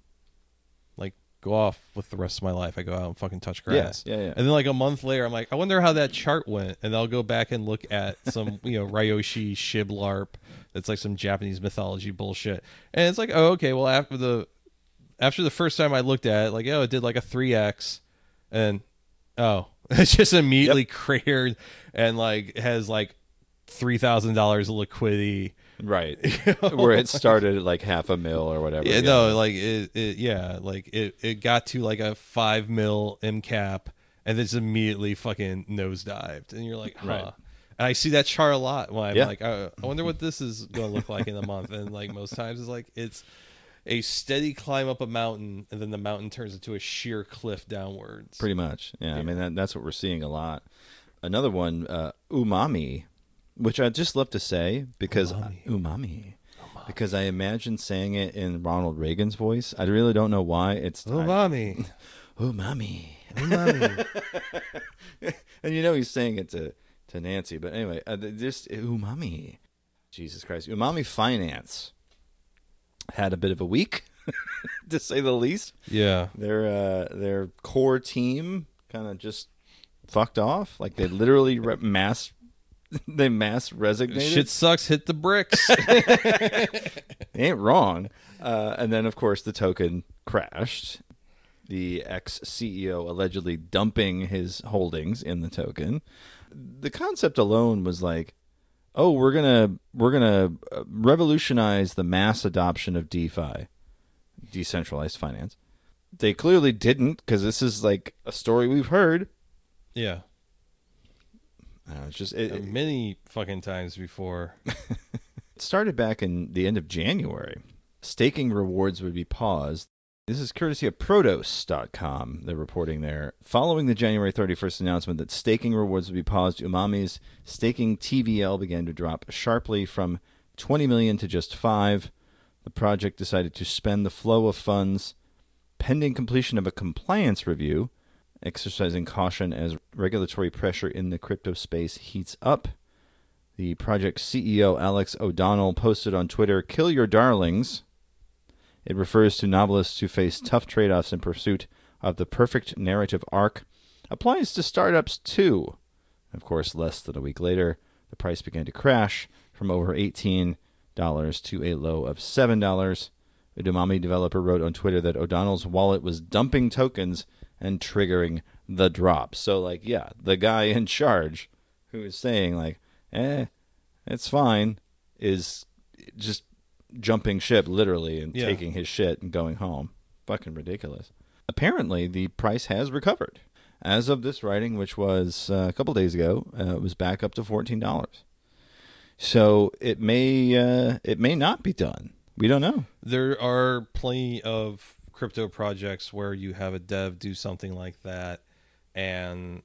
like go off with the rest of my life. I go out and fucking touch grass. yeah, yeah. And then like a month later, I'm like, I wonder how that chart went, and I'll go back and look at some you know Ryoshi Shiblarp that's like some Japanese mythology bullshit, and it's like, oh okay, well after the after the first time I looked at it, like oh it did like a three x, and oh it's just immediately cratered and like has like three thousand dollars of liquidity. Right, where it started at like half a mil or whatever. Yeah, no, like it, it, yeah, like it, it got to like a five mil M cap, and then just immediately fucking nosedived, and you're like, huh. Right. And I see that chart a lot. When I'm Yeah. like, uh, I wonder what this is going to look like in a month, and like most times, it's like it's a steady climb up a mountain, and then the mountain turns into a sheer cliff downwards. pretty much. Yeah, I mean that, that's what we're seeing a lot. Another one, uh, umami, which I just love to say because umami. Because I imagine saying it in Ronald Reagan's voice. I really don't know why. It's mommy. umami. Umami. and you know he's saying it to, to Nancy. But anyway, uh, just umami. Jesus Christ. Umami Finance had a bit of a week, to say the least. yeah. Their uh, their core team kind of just fucked off. Like they literally re- mass they mass resignated. Shit sucks. Hit the bricks. Ain't wrong. Uh, and then, of course, the token crashed. The ex CEO allegedly dumping his holdings in the token. The concept alone was like, oh, we're gonna we're gonna uh, revolutionize the mass adoption of DeFi, decentralized finance. They clearly didn't because this is like a story we've heard. yeah. Uh, it's just it, it Many fucking times before. It started back in the end of January. Staking rewards would be paused. This is courtesy of Protos.com. They're reporting there. Following the January 31st announcement that staking rewards would be paused, Umami's staking TVL began to drop sharply from 20 million to just 5. The project decided to spend the flow of funds pending completion of a compliance review, exercising caution as regulatory pressure in the crypto space heats up. The project CEO Alex O'Donnell posted on Twitter, Kill your darlings. It refers to novelists who face tough trade offs in pursuit of the perfect narrative arc. Applies to startups too. Of course, less than a week later, the price began to crash from over $18 to a low of $7. A Dumami developer wrote on Twitter that O'Donnell's wallet was dumping tokens and triggering the drop. So, like, yeah, the guy in charge who is saying, like, eh, it's fine, is just jumping ship literally and Yeah. taking his shit and going home. Fucking ridiculous. Apparently, the price has recovered. As of this writing, which was uh, a couple days ago, uh, it was back up to fourteen dollars. So it may uh, it may not be done. We don't know. There are plenty of crypto projects where you have a dev do something like that and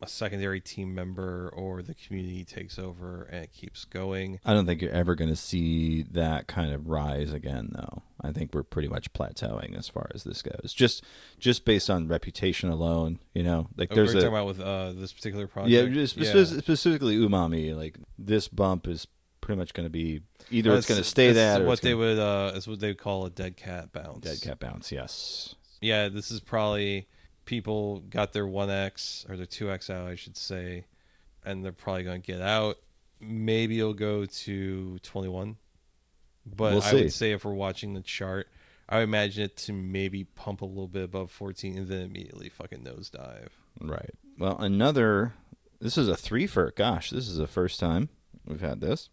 a secondary team member or the community takes over and it keeps going. I don't think you're ever going to see that kind of rise again, though. I think we're pretty much plateauing as far as this goes. Just just based on reputation alone, you know. Like Oh, there's we're a talking about with uh, this particular project. yeah, just spec- specifically umami. Like this bump is pretty much going to be either it's going to stay that what they gonna- would uh is what they would call a dead cat bounce. dead cat bounce. Yes. Yeah, this is probably people got their 1x or their 2x out, I should say, and they're probably going to get out. Maybe it'll go to 21. But We'll I would say if we're watching the chart, I would imagine it to maybe pump a little bit above 14 and then immediately fucking nosedive. Right. Well, another. This is a three for. Gosh, this is the first time we've had this.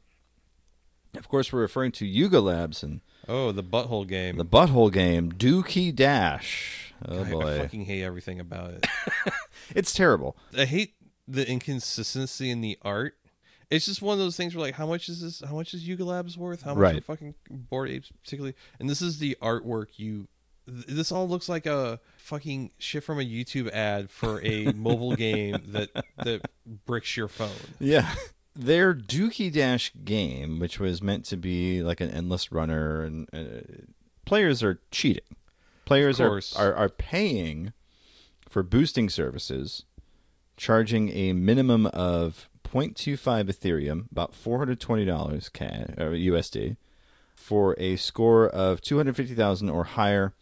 Of course, we're referring to Yuga Labs and Oh, the butthole game. the butthole game Dookie Dash. Oh I, I boy, fucking hate everything about it. it's terrible. I hate the inconsistency in the art. It's just one of those things where like, how much is this? How much is Yuga Labs worth? How much Right. are fucking bored apes particularly? And this is the artwork you. This all looks like a fucking shit from a YouTube ad for a mobile game that that bricks your phone. Yeah. Their Dookie Dash game, which was meant to be like an endless runner, and uh, players are cheating. Players are, are are paying for boosting services, charging a minimum of 0.25 Ethereum, about $420 CAD, or USD, for a score of 250,000 or higher,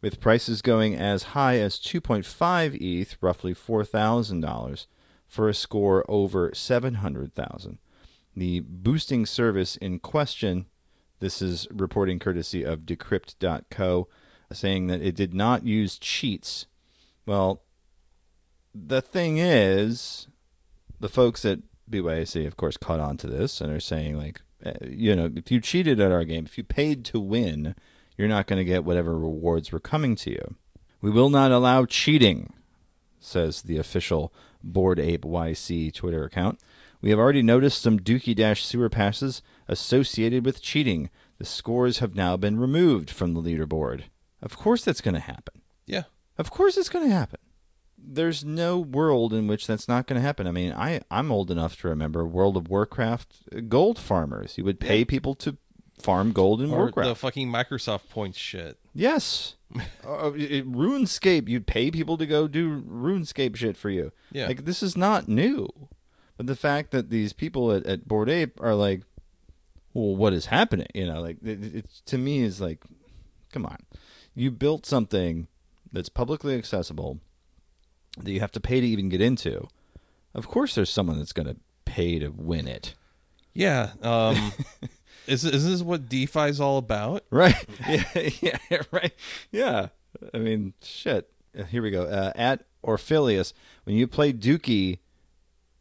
with prices going as high as 2.5 ETH, roughly $4,000, for a score over 700,000. The boosting service in question, this is reporting courtesy of decrypt.co, saying that it did not use cheats. Well, the thing is, the folks at BAYC, of course, caught on to this and are saying, like, eh, you know, if you cheated at our game, if you paid to win, you're not going to get whatever rewards were coming to you. We will not allow cheating, says the official Bored Ape YC Twitter account. We have already noticed some Dookie Dash sewer passes associated with cheating. The scores have now been removed from the leaderboard. Of course, that's going to happen. Yeah, Of course, it's going to happen. There's no world in which that's not going to happen. I mean, I I'm old enough to remember World of Warcraft uh, gold farmers. You would pay people to farm gold in or Warcraft. the fucking Microsoft points shit. yes, Uh, it- RuneScape, you'd pay people to go do RuneScape shit for you. Yeah. Like this is not new. But the fact that these people at, at Bored Ape are like, well, what is happening? You know, like it, it to me is like, come on, you built something that's publicly accessible that you have to pay to even get into. Of course, there's someone that's going to pay to win it. Yeah. Um, is is this what DeFi is all about? Right. yeah. Yeah. Right. Yeah. I mean, shit. Uh, Here we go. Uh, at Orphilius, when you play Dookie,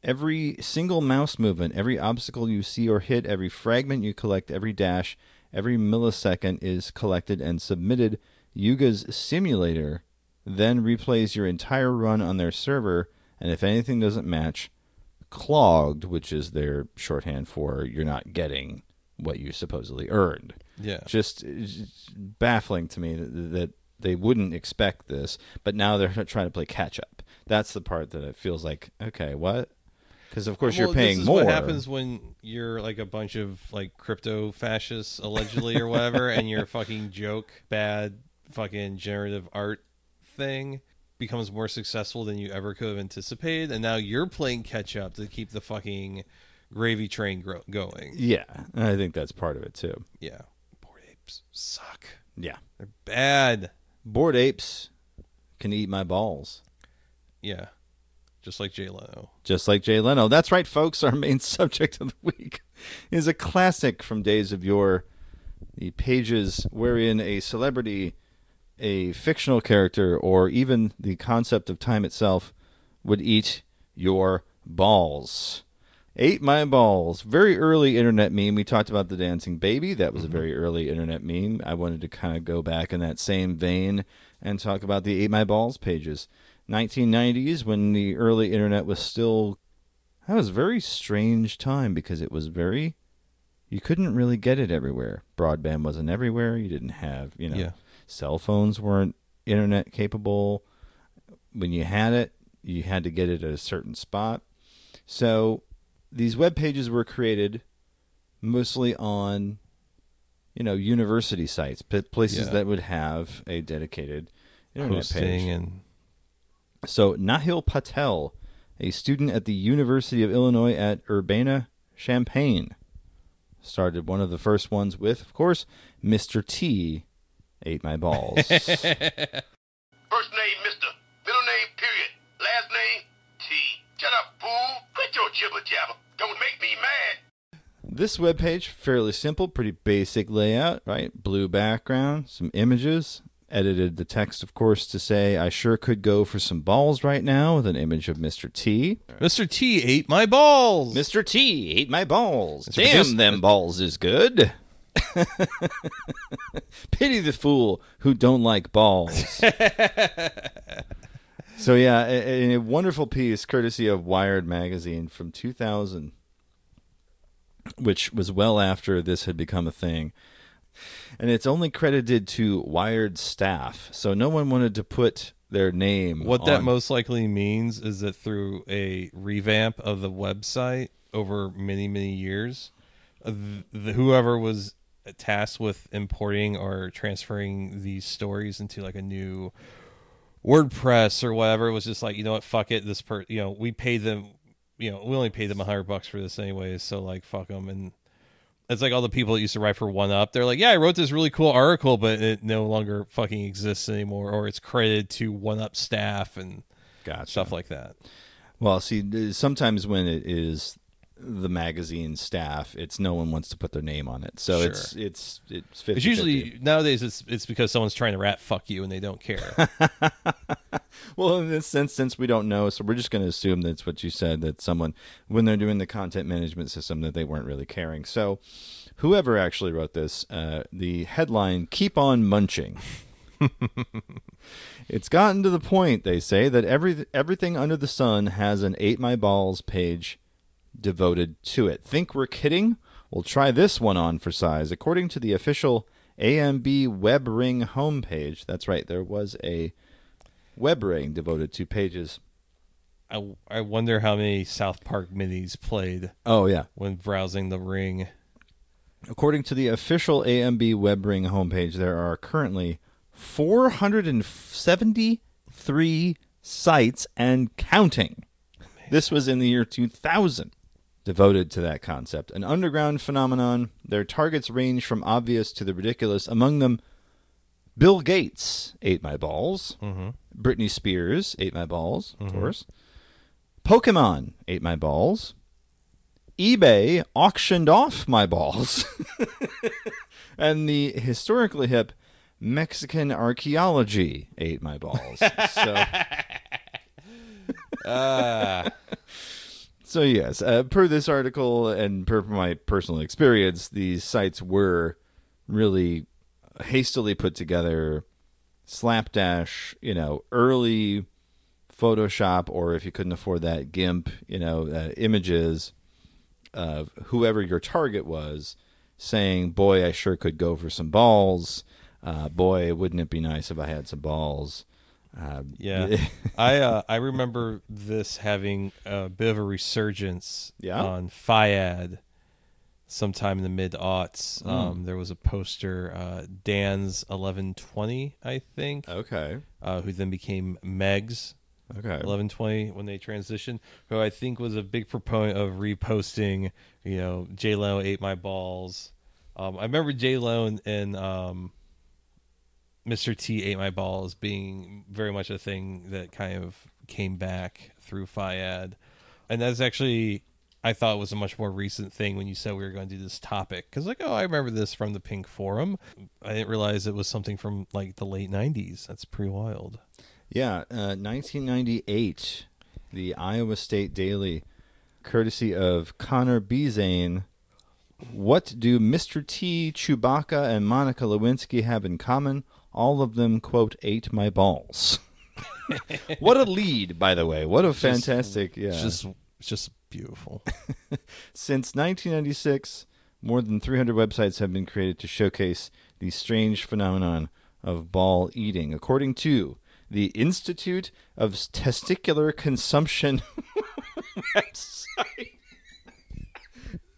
every single mouse movement, every obstacle you see or hit, every fragment you collect, every dash, every millisecond is collected and submitted. Yuga's simulator then replays your entire run on their server, and if anything doesn't match, clogged, which is their shorthand for you're not getting what you supposedly earned Yeah. just uh, it's baffling to me that, that they wouldn't expect this, but now they're trying to play catch up. That's the part that it feels like, okay, what? Because of course Well, you're paying this is more. What happens when you're like a bunch of like crypto fascists allegedly or whatever, and your fucking joke bad fucking generative art thing becomes more successful than you ever could have anticipated, and now you're playing catch up to keep the fucking gravy train gro- going. Yeah, I think that's part of it too. Yeah, bored apes suck. Yeah, They're bad. bored apes can eat my balls. Yeah, just like Jay Leno. just like Jay Leno. That's right, folks. Our main subject of the week is a classic from days of yore. The pages wherein a celebrity, a fictional character, or even the concept of time itself would eat your balls. Ate my balls. Very early internet meme. We talked about the dancing baby. That was a mm-hmm. very early internet meme. I wanted to kind of go back in that same vein and talk about the ate my balls pages. 1990s when the early internet was still that was a very strange time because it was very you couldn't really get it everywhere. Broadband wasn't everywhere. You didn't have, you know, Yeah. cell phones weren't internet capable. When you had it, you had to get it at a certain spot. So these web pages were created mostly on you know university sites, places Yeah. that would have a dedicated internet Hosting page. and So Nehal Patel, a student at the University of Illinois at Urbana Champaign, started one of the first ones with, of course, Mr. T. Ate my balls. First name Mr. Middle name period. Last name T. Shut up, fool. Quit your jibber jabber. Don't make me mad. this webpage, fairly simple, pretty basic layout, right? Blue background, some images. Edited the text, of course, to say, I sure could go for some balls right now with an image of Mr. T. Mr. T ate my balls. Mr. T ate my balls. It's Damn, produced- them balls is good. Pity the fool who don't like balls. so yeah, a, a- wonderful piece courtesy of Wired magazine from 2000, which was well after this had become a thing. And it's only credited to Wired staff, so no one wanted to put their name. What that most likely means is that through a revamp of the website over many, many years, uh, the, whoever was tasked with importing or transferring these stories into like a new WordPress or whatever was just like, you know what, fuck it. This per, you know, we paid them, you know, we only paid them a hundred bucks for this anyways, so like, fuck them. And it's like all the people that used to write for One Up. They're like, yeah, I wrote this really cool article, but it no longer fucking exists anymore, or it's credited to One Up staff and Gotcha. stuff like that. Well, see, sometimes when it is the magazine staff, it's no one wants to put their name on it, so Sure. it's it's it's 50 It's usually nowadays it's it's because someone's trying to rat fuck you and they don't care. well in this sense since we don't know, so we're just going to assume that's what you said that someone when they're doing the content management system that they weren't really caring. So, whoever actually wrote this, uh, the headline "Keep on munching." It's gotten to the point, they say, that every everything under the sun has an "Ate My Balls" page devoted to it. Think we're kidding? We'll try this one on for size. According to the official AMB web ring homepage, that's right, there was a web ring devoted to pages. I I wonder how many South Park minis played Oh yeah. when browsing the ring. According to the official AMB web ring homepage, there are currently 473 sites and counting. This was in the year 2000 devoted to that concept. An underground phenomenon, their targets range from obvious to the ridiculous. Among them, Bill Gates ate my balls. Mm-hmm. Britney Spears ate my balls, of mm-hmm. course. Pokemon ate my balls. eBay auctioned off my balls. and the historically hip Mexican archaeology ate my balls. so. Ah. So yes, uh, per this article and per my personal experience, these sites were really hastily put together, slapdash, you know, early Photoshop, or if you couldn't afford that, GIMP, you know, uh, images of whoever your target was, saying, "Boy, I sure could go for some balls. Uh, boy, wouldn't it be nice if I had some balls." Uh, Yeah, I uh, I remember this having a bit of a resurgence Yeah? on FYAD sometime in the mid aughts. Hmm. Um, there was a poster, uh, Dan's eleven twenty, I think, okay. uh, who then became Meg's Okay. eleven twenty when they transitioned. Who I think was a big proponent of reposting. You know, J Lo ate my balls. Um, I remember J Lo and, and um, Mr. T ate my balls being very much a thing that kind of came back through FYAD. And that's actually, I thought was a much more recent thing when you said we were going to do this topic. Because, like, oh, I remember this from the Pink Forum. I didn't realize it was something from, like, the late 90s. That's pretty wild. Yeah, uh, 1998, the Iowa State Daily, courtesy of Connor Bezane. What do Mr. T, Chewbacca, and Monica Lewinsky have in common? All of them, quote, ate my balls. what a lead, by the way. What a fantastic, yeah. Just, just beautiful. Since 1996, more than 300 websites have been created to showcase the strange phenomenon of ball eating. According to the Institute of Testicular Consumption website.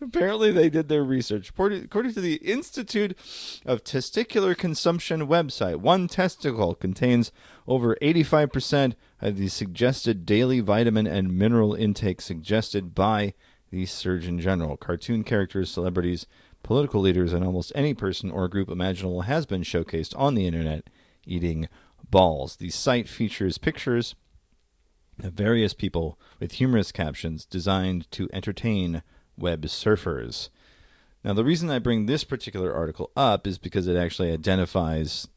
Apparently, they did their research. According to the Institute of Testicular Consumption website, one testicle contains over 85% of the suggested daily vitamin and mineral intake suggested by the Surgeon General. Cartoon characters, celebrities, political leaders, and almost any person or group imaginable has been showcased on the internet eating balls. The site features pictures of various people with humorous captions designed to entertain web surfers. Now, the reason I bring this particular article up is because it actually identifies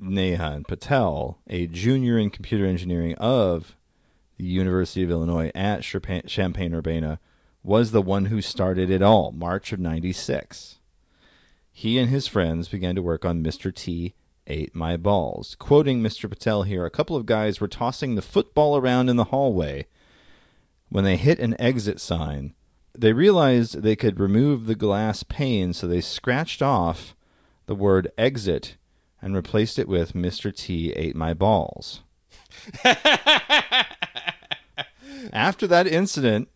Nehal Patel, a junior in computer engineering of the University of Illinois at Champaign Urbana, was the one who started it all, March of 96. He and his friends began to work on Mr. T ate my balls. Quoting Mr. Patel here, a couple of guys were tossing the football around in the hallway. When they hit an exit sign, they realized they could remove the glass pane, so they scratched off the word exit and replaced it with Mr. T ate my balls. After that incident,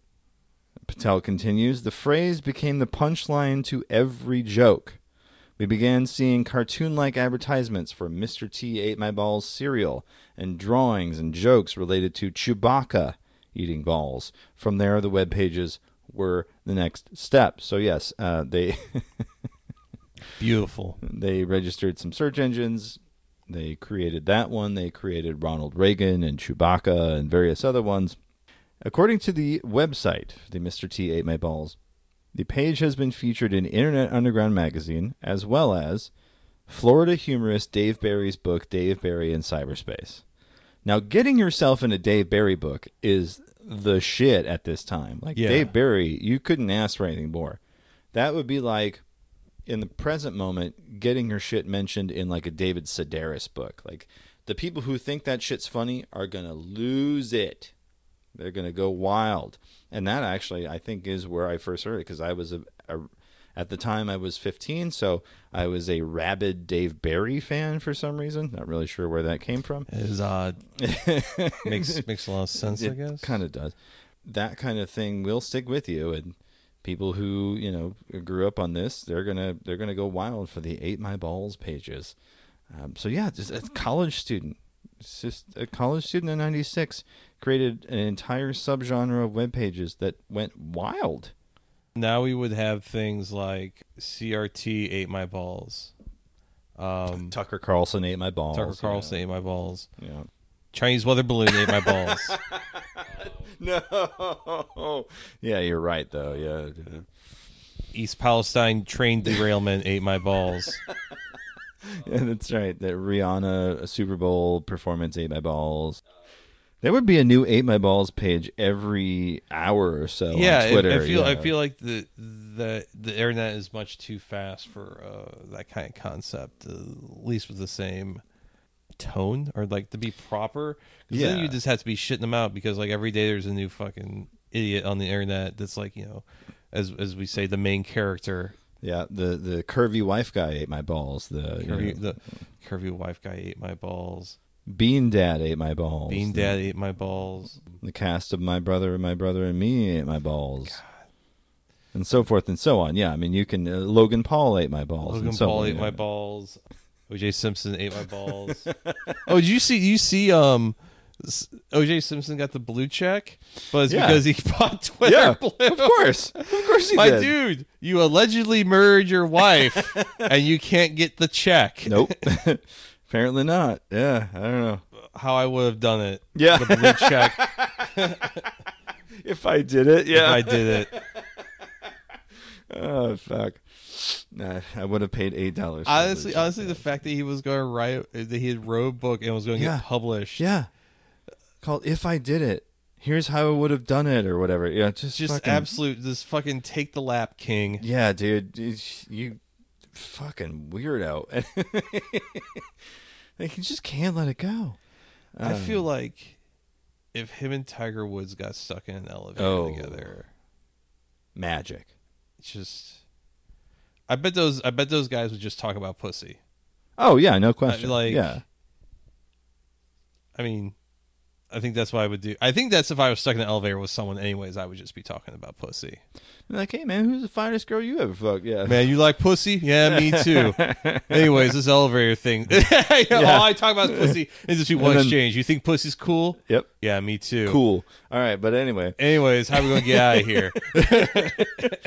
Patel continues, the phrase became the punchline to every joke. We began seeing cartoon like advertisements for Mr. T ate my balls cereal and drawings and jokes related to Chewbacca eating balls. From there, the web pages were the next step. So, yes, uh, they. Beautiful. They registered some search engines. They created that one. They created Ronald Reagan and Chewbacca and various other ones. According to the website, the Mr. T ate my balls, the page has been featured in Internet Underground magazine as well as Florida humorist Dave Barry's book Dave Barry in Cyberspace. Now, getting yourself in a Dave Barry book is the shit at this time. Like Yeah. Dave Barry, you couldn't ask for anything more. That would be like in the present moment getting your shit mentioned in like a David Sedaris book. Like the people who think that shit's funny are gonna lose it. They're gonna go wild, and that actually I think is where I first heard it because I was a, a at the time I was 15, so I was a rabid Dave Barry fan for some reason. Not really sure where that came from. It is odd. makes makes a lot of sense, I guess. kind of does. That kind of thing will stick with you, and people who you know grew up on this, they're gonna they're gonna go wild for the "Ate My Balls" pages. Um, so yeah, just a college student. It's just a college student in '96 created an entire subgenre of web pages that went wild. Now we would have things like CRT ate my balls. Um, Tucker Carlson ate my balls. Tucker Carlson ate my balls. Yeah. Chinese weather balloon ate my balls. No. Yeah, you're right though. Yeah. East Palestine train derailment ate my balls. Yeah, that's right. That Rihanna Super Bowl performance ate my balls. There would be a new ate my balls page every hour or so yeah, on I- Twitter. I, feel I feel like the the the internet is much too fast for uh, that kind of concept. Uh, at least with the same tone or like to be proper. 'Cause then Yeah. you just have to be shitting them out because like every day there's a new fucking idiot on the internet that's like you know, as as we say, the main character. Yeah, the the curvy wife guy ate my balls. The, you know, the curvy wife guy ate my balls. Bean Dad ate my balls. Bean Dad ate my balls. The cast of My Brother and My Brother and Me ate my balls. And so forth and so on. Yeah, I mean, you can. Uh, Logan Paul ate my balls. Logan and so Paul on, ate yeah. my balls. OJ Simpson ate my balls. oh, did you see? You see? Um, OJ Simpson got the blue check, but it's Yeah. because he bought Twitter Yeah, Blue. of course, of course he My did. dude, you allegedly murdered your wife, and you can't get the check. Nope. Apparently not. Yeah, I don't know. How I would have done it. Yeah. the blue check. If I did it, yeah. If I did it. Oh fuck. Nah, I would have paid eight dollars. Honestly, honestly, the fact that he was going to write that he had wrote a book and was going to Yeah. get published. yeah, called "If I Did It." Here's how I would have done it, or whatever. Yeah, just Just fucking, absolute, just fucking take the lap, king. Yeah, dude, you, you fucking weirdo. like you just can't let it go. I Um, feel like if him and Tiger Woods got stuck in an elevator Oh. together, magic. just. I bet those. I bet those guys would just talk about pussy. Oh yeah, no question. like- yeah, I mean, I think that's what I would do. I think that's if I was stuck in an elevator with someone, anyways. I would just be talking about pussy. like hey man, who's the finest girl you ever fucked? Yeah, Man, you like pussy? Yeah, me too. anyways, this elevator thing. All I talk about is pussy. Is just one And then- exchange. You think pussy's cool? Yep. Yeah, me too. Cool. All right, but anyway, Anyways, how are we gonna get out of here?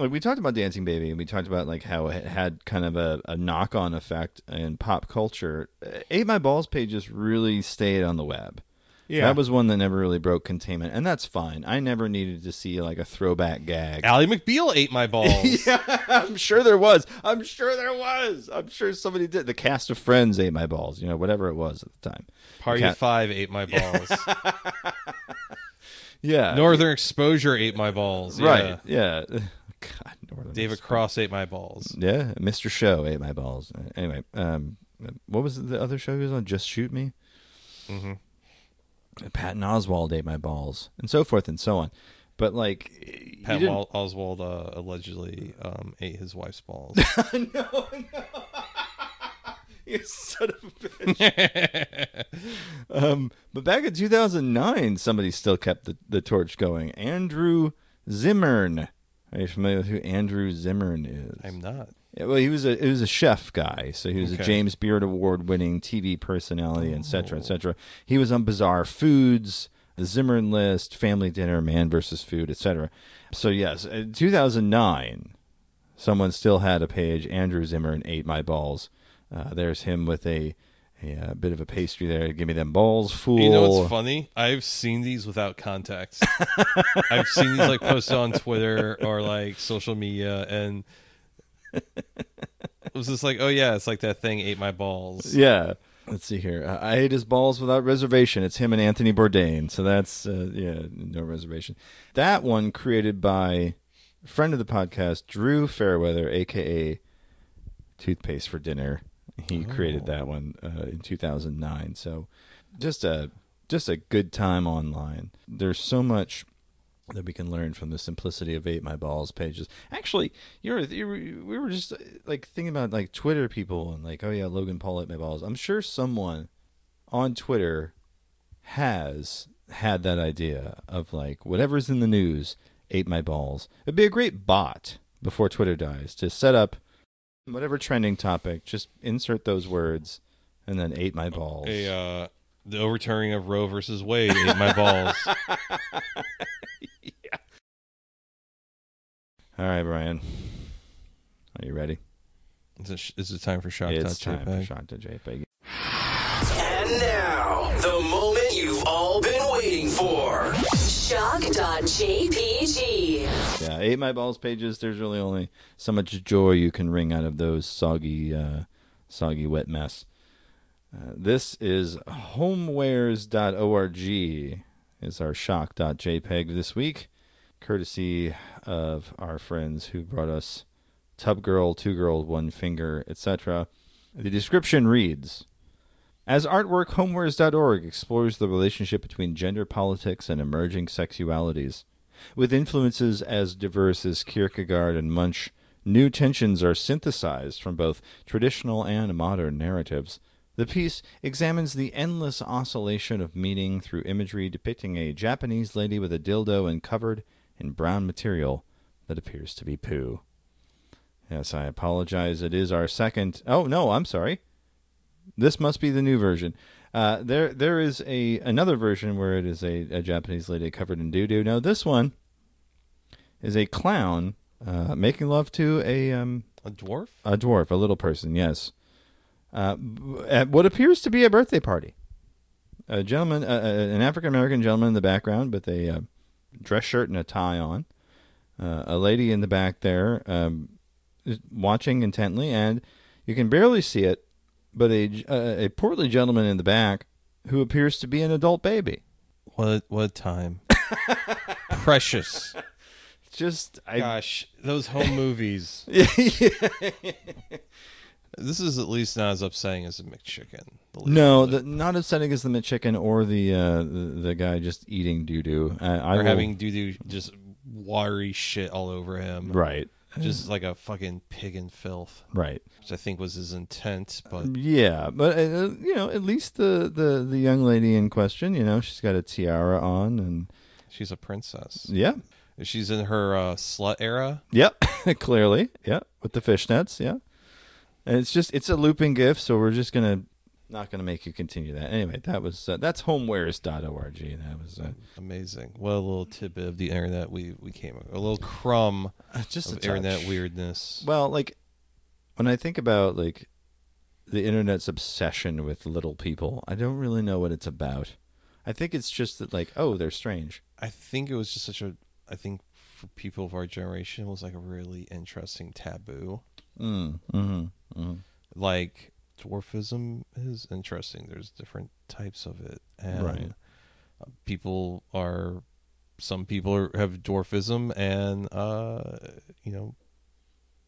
like we talked about Dancing Baby, and we talked about like how it had kind of a, a knock on effect in pop culture. Uh, Ate My Balls pages really stayed on the web. Yeah. That was one that never really broke containment, and that's fine. I never needed to see like a throwback gag. Ally McBeal ate my balls. yeah, I'm sure there was. I'm sure there was. I'm sure somebody did. The cast of Friends ate my balls. You know, whatever it was at the time. Party Cat- Five ate my balls. Yeah. Northern Exposure ate my balls. Right. Yeah. Yeah. God, Northern David Exposure. Cross ate my balls. Yeah, Mr. Show ate my balls. Anyway, um, what was the other show he was on? Just Shoot Me. Mm-hmm. Patton Oswalt ate my balls, and so forth and so on. But like, you Pat didn't- Wal- Oswalt uh, allegedly um, ate his wife's balls. no, no. you son of a bitch. um, but back in 2009, somebody still kept the, the torch going. Andrew Zimmern. Are you familiar with who Andrew Zimmern is? I'm not. Yeah, well, he was a he was a chef guy, so he was a James Beard Award winning TV personality, et cetera, et cetera. He was on Bizarre Foods, The Zimmern List, Family Dinner, Man versus Food, et cetera. So yes, in 2009, someone still had a page. Andrew Zimmern ate my balls. Uh, there's him with a, a, uh bit of a pastry there. Give me them balls, fool. You know what's funny? I've seen these without context. I've seen these like posted on Twitter or like social media, and it was just like, oh yeah, it's like that thing ate my balls. Yeah. Let's see here. Uh, I ate his balls without reservation. It's him and Anthony Bourdain. So that's uh, yeah, no reservation. That one created by a friend of the podcast, Drew Fairweather, aka Toothpaste for Dinner. He created that one uh, in 2009. So just a just a good time online. There's so much that we can learn from the simplicity of ate my balls pages. Actually, you're, you're we were just like thinking about like Twitter people and like oh yeah, Logan Paul ate my balls. I'm sure someone on Twitter has had that idea of like whatever's in the news ate my balls. It'd be a great bot before Twitter dies to set up Whatever trending topic, just insert those words, and then ate my balls. A uh, the overturning of Roe versus Wade ate my balls. yeah. All right, Brian. Are you ready? Is it, is it time for shock it's Dot time for JPEG? Shock to JPEG. And now, the moment you've all been waiting for. Shock.jpg. Yeah, ate my balls pages. There's really only so much joy you can wring out of those soggy, uh, soggy wet mess. Uh, this is homewares.org is our shock.jpg this week, courtesy of our friends who brought us Tub Girl, Two Girl, One Finger, etc. The description reads As artwork, homewares.org explores the relationship between gender politics and emerging sexualities. With influences as diverse as Kierkegaard and Munch, new tensions are synthesized from both traditional and modern narratives. The piece examines the endless oscillation of meaning through imagery depicting a Japanese lady with a dildo and covered in brown material that appears to be poo. Yes, I apologize. It is our second. Oh no, I'm sorry. This must be the new version. Uh, there, there is a another version where it is a, a Japanese lady covered in doo doo. No, this one is a clown uh, making love to a um, A dwarf? a dwarf, a little person. Yes, uh, at what appears to be a birthday party. A gentleman, an African American gentleman in the background with a uh, dress shirt and a tie on. Uh, a lady in the back there um, watching intently, and you can barely see it, but a, uh, a portly gentleman in the back who appears to be an adult baby. What what time. Precious. Just, I, Gosh, those home movies. This is at least not as upsetting as the McChicken. The no, the, not upsetting as the McChicken or the, uh, the the guy just eating doo doo. I, I or will- having doo doo just watery shit all over him. right, Just like a fucking pig in filth, right. which I think was his intent. But Yeah, but uh, you know, at least the, the the young lady in question, you know, she's got a tiara on, and she's a princess. yeah, She's in her uh, slut era. yep, clearly, yeah, with the fishnets, yeah. And it's just it's a looping gif, so we're just gonna not gonna make you continue that. Anyway, that was uh, that's homewares.org. That was uh, Amazing. What a little tidbit of the internet we, we came a little crumb just a of internet weirdness. Well, like when I think about like the internet's obsession with little people, I don't really know what it's about. I think it's just that like, oh, they're strange. I think it was just such a. I think for people of our generation, it was like a really interesting taboo. Mm, mm-hmm, mm-hmm. Like dwarfism is interesting. There's different types of it, and Right. uh, people are. Some people are, have dwarfism, and uh, you know,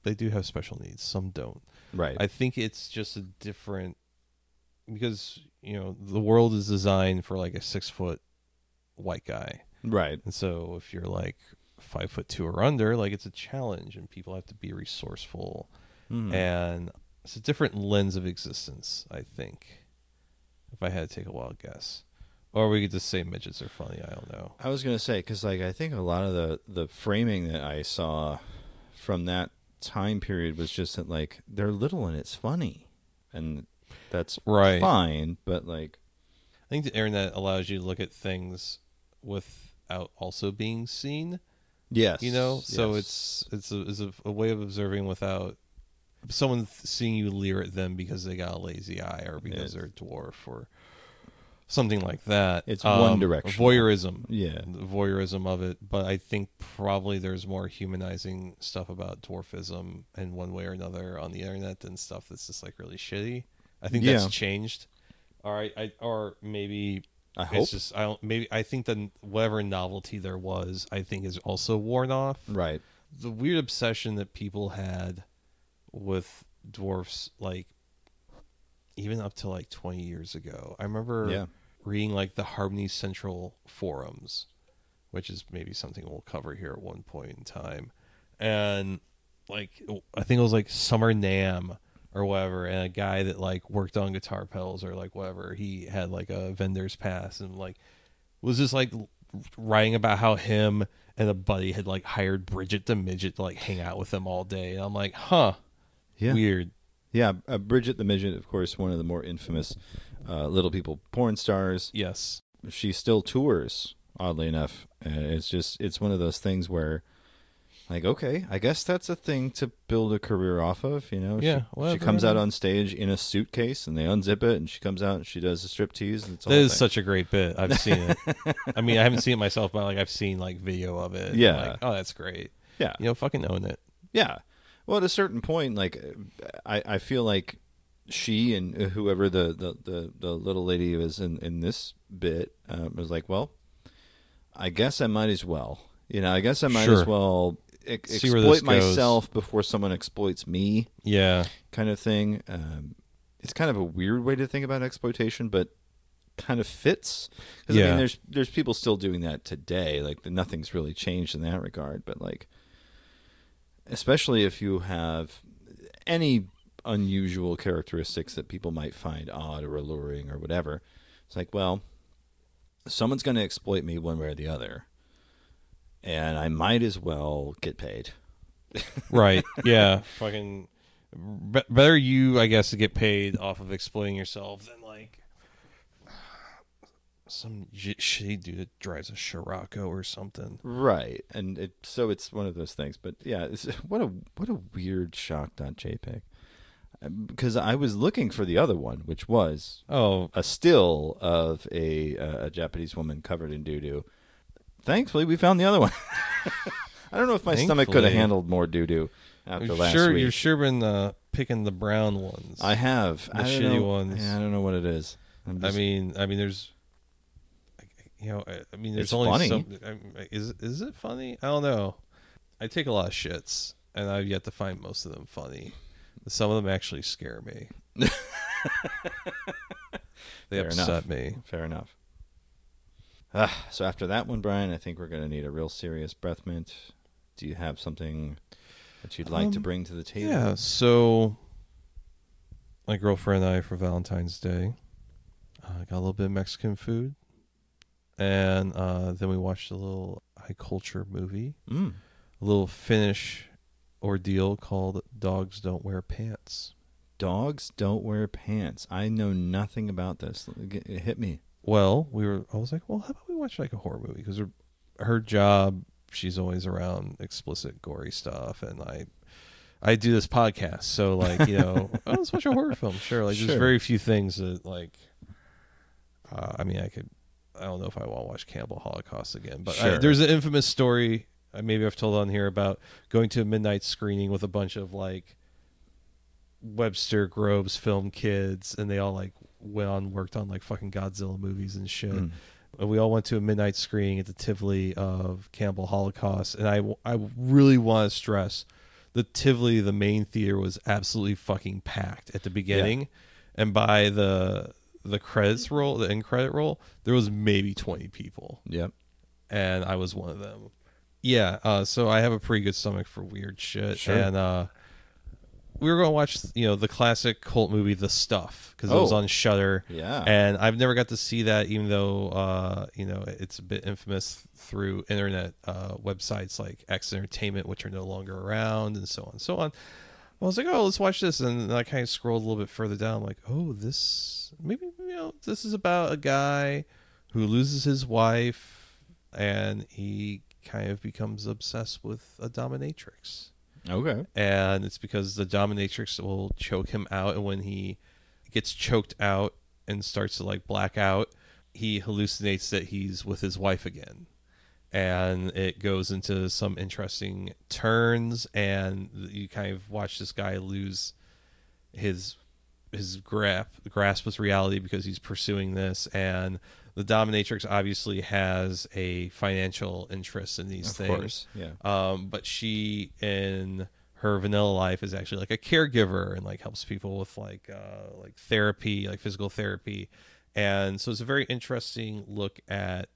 they do have special needs. Some don't. Right. I think it's just a different because you know the world is designed for like a six foot white guy, right. and so if you're like five foot two or under, like it's a challenge, and people have to be resourceful, Mhm. and it's a different lens of existence. I think, if I had to take a wild guess, or we could just say midgets are funny. I don't know. I was gonna say because like I think a lot of the the framing that I saw from that time period was just that like they're little and it's funny, and that's Right. fine. But like, I think the internet allows you to look at things without also being seen. yes, you know so yes. it's it's a, it's a, a way of observing without someone seeing you leer at them because they got a lazy eye or because Yeah. they're a dwarf or something like that It's Um, one direction. voyeurism Yeah. the voyeurism of it but i think probably there's more humanizing stuff about dwarfism in one way or another on the internet than stuff that's just like really shitty i think Yeah. that's changed all right I, or maybe I hope it's just I don't maybe I think that whatever novelty there was, I think is also worn off. right. The weird obsession that people had with dwarfs, like even up to like twenty years ago. I remember Yeah. reading like the Harmony Central forums, which is maybe something we'll cover here at one point in time, and like I think it was like Summer NAMM or whatever, and a guy that like worked on guitar pedals or like whatever. He had like a vendor's pass and like was just like writing about how him and a buddy had like hired Bridget the midget to like hang out with them all day. And I'm like, huh, Yeah. Weird. Yeah, uh, Bridget the Midget, of course, one of the more infamous uh, Little People porn stars. Yes. She still tours, oddly enough. And it's just, it's one of those things where, like, okay, I guess that's a thing to build a career off of, you know? Yeah, She, she whatever, comes out on stage in a suitcase and they unzip it and she comes out and she does a strip tease. And it's That is such a great bit. I've seen it. I mean, I haven't seen it myself, but like I've seen like video of it. Yeah. Like, oh, that's great. Yeah. You know, fucking own it. Yeah. Well, at a certain point, like I, I feel like she and whoever the, the, the, the little lady was in, in this bit uh, was like, well, I guess I might as well. You know, I guess I might Sure. as well ex- See where this exploit goes. myself before someone exploits me, Yeah. kind of thing. Um, it's kind of a weird way to think about exploitation, but kind of fits. Because I mean, there's there's people still doing that today. Like nothing's really changed in that regard. But like, especially if you have any unusual characteristics that people might find odd or alluring or whatever, it's like, well, someone's going to exploit me one way or the other, and I might as well get paid. Right. Yeah. fucking. Better you, I guess, to get paid off of exploiting yourself than like some shitty dude that drives a Scirocco or something. Right, and it, so it's one of those things. But yeah, it's, what a what a weird shock.jpg. Because I was looking for the other one, which was Oh, a still of a uh, a Japanese woman covered in doo doo. Thankfully, we found the other one. I don't know if my stomach could have handled more doo doo after you're last sure week. you're sure been uh, picking the brown ones. I have The I shitty know- ones. Yeah, I don't know what it is. I'm I mean, I mean, there's, you know, I- I mean, there's It's only funny. some. I- Is is it funny? I don't know. I take a lot of shits, and I've yet to find most of them funny. Some of them actually scare me. they Fair upset enough. me. Fair enough. Ah, so after that one, Brian, I think we're going to need a real serious breath mint. Do you have something that you'd like to Um, bring to the table? Yeah. So, my girlfriend and I for Valentine's Day uh, got a little bit of Mexican food, and uh, then we watched a little high culture movie. Mm. a little Finnish ordeal called "Dogs Don't Wear Pants." Dogs don't wear pants. I know nothing about this. G- Hit me. Well, we were. I was like, well, how about we watch like a horror movie? Because her, her job, she's always around explicit, gory stuff, and I, I do this podcast, so like you know, oh, let's watch a horror film. Sure, like Sure. there's very few things that like. Uh, I mean, I could. I don't know if I want to watch Cannibal Holocaust again, but I- there's an infamous story. uh, Maybe I've told on here about going to a midnight screening with a bunch of like Webster Groves film kids, and they all like went on worked on like fucking Godzilla movies and shit. Mm. And we all went to a midnight screening at the Tivoli of Cannibal Holocaust, and I I really want to stress the Tivoli, the main theater, was absolutely fucking packed at the beginning, and by the the credits roll, the end credit roll, there was maybe twenty people Yep. and I was one of them. Yeah, uh, so I have a pretty good stomach for weird shit, Sure. and uh, we were going to watch, you know, the classic cult movie, The Stuff, because it was Oh. on Shudder. Yeah. and I've never got to see that, even though uh, you know it's a bit infamous through internet uh, websites like X Entertainment, which are no longer around, and so on and so on. I was like, oh, let's watch this, and I kind of scrolled a little bit further down. I'm like, oh, this maybe you know this is about a guy who loses his wife, and he kind of becomes obsessed with a dominatrix, Okay. and it's because the dominatrix will choke him out, and when he gets choked out and starts to like black out, he hallucinates that he's with his wife again and it goes into some interesting turns and you kind of watch this guy lose his his grasp grasp with reality because he's pursuing this and the dominatrix obviously has a financial interest in these Of things course. Yeah. um, but she in her vanilla life is actually like a caregiver and like helps people with like uh, like therapy, like physical therapy, and so it's a very interesting look at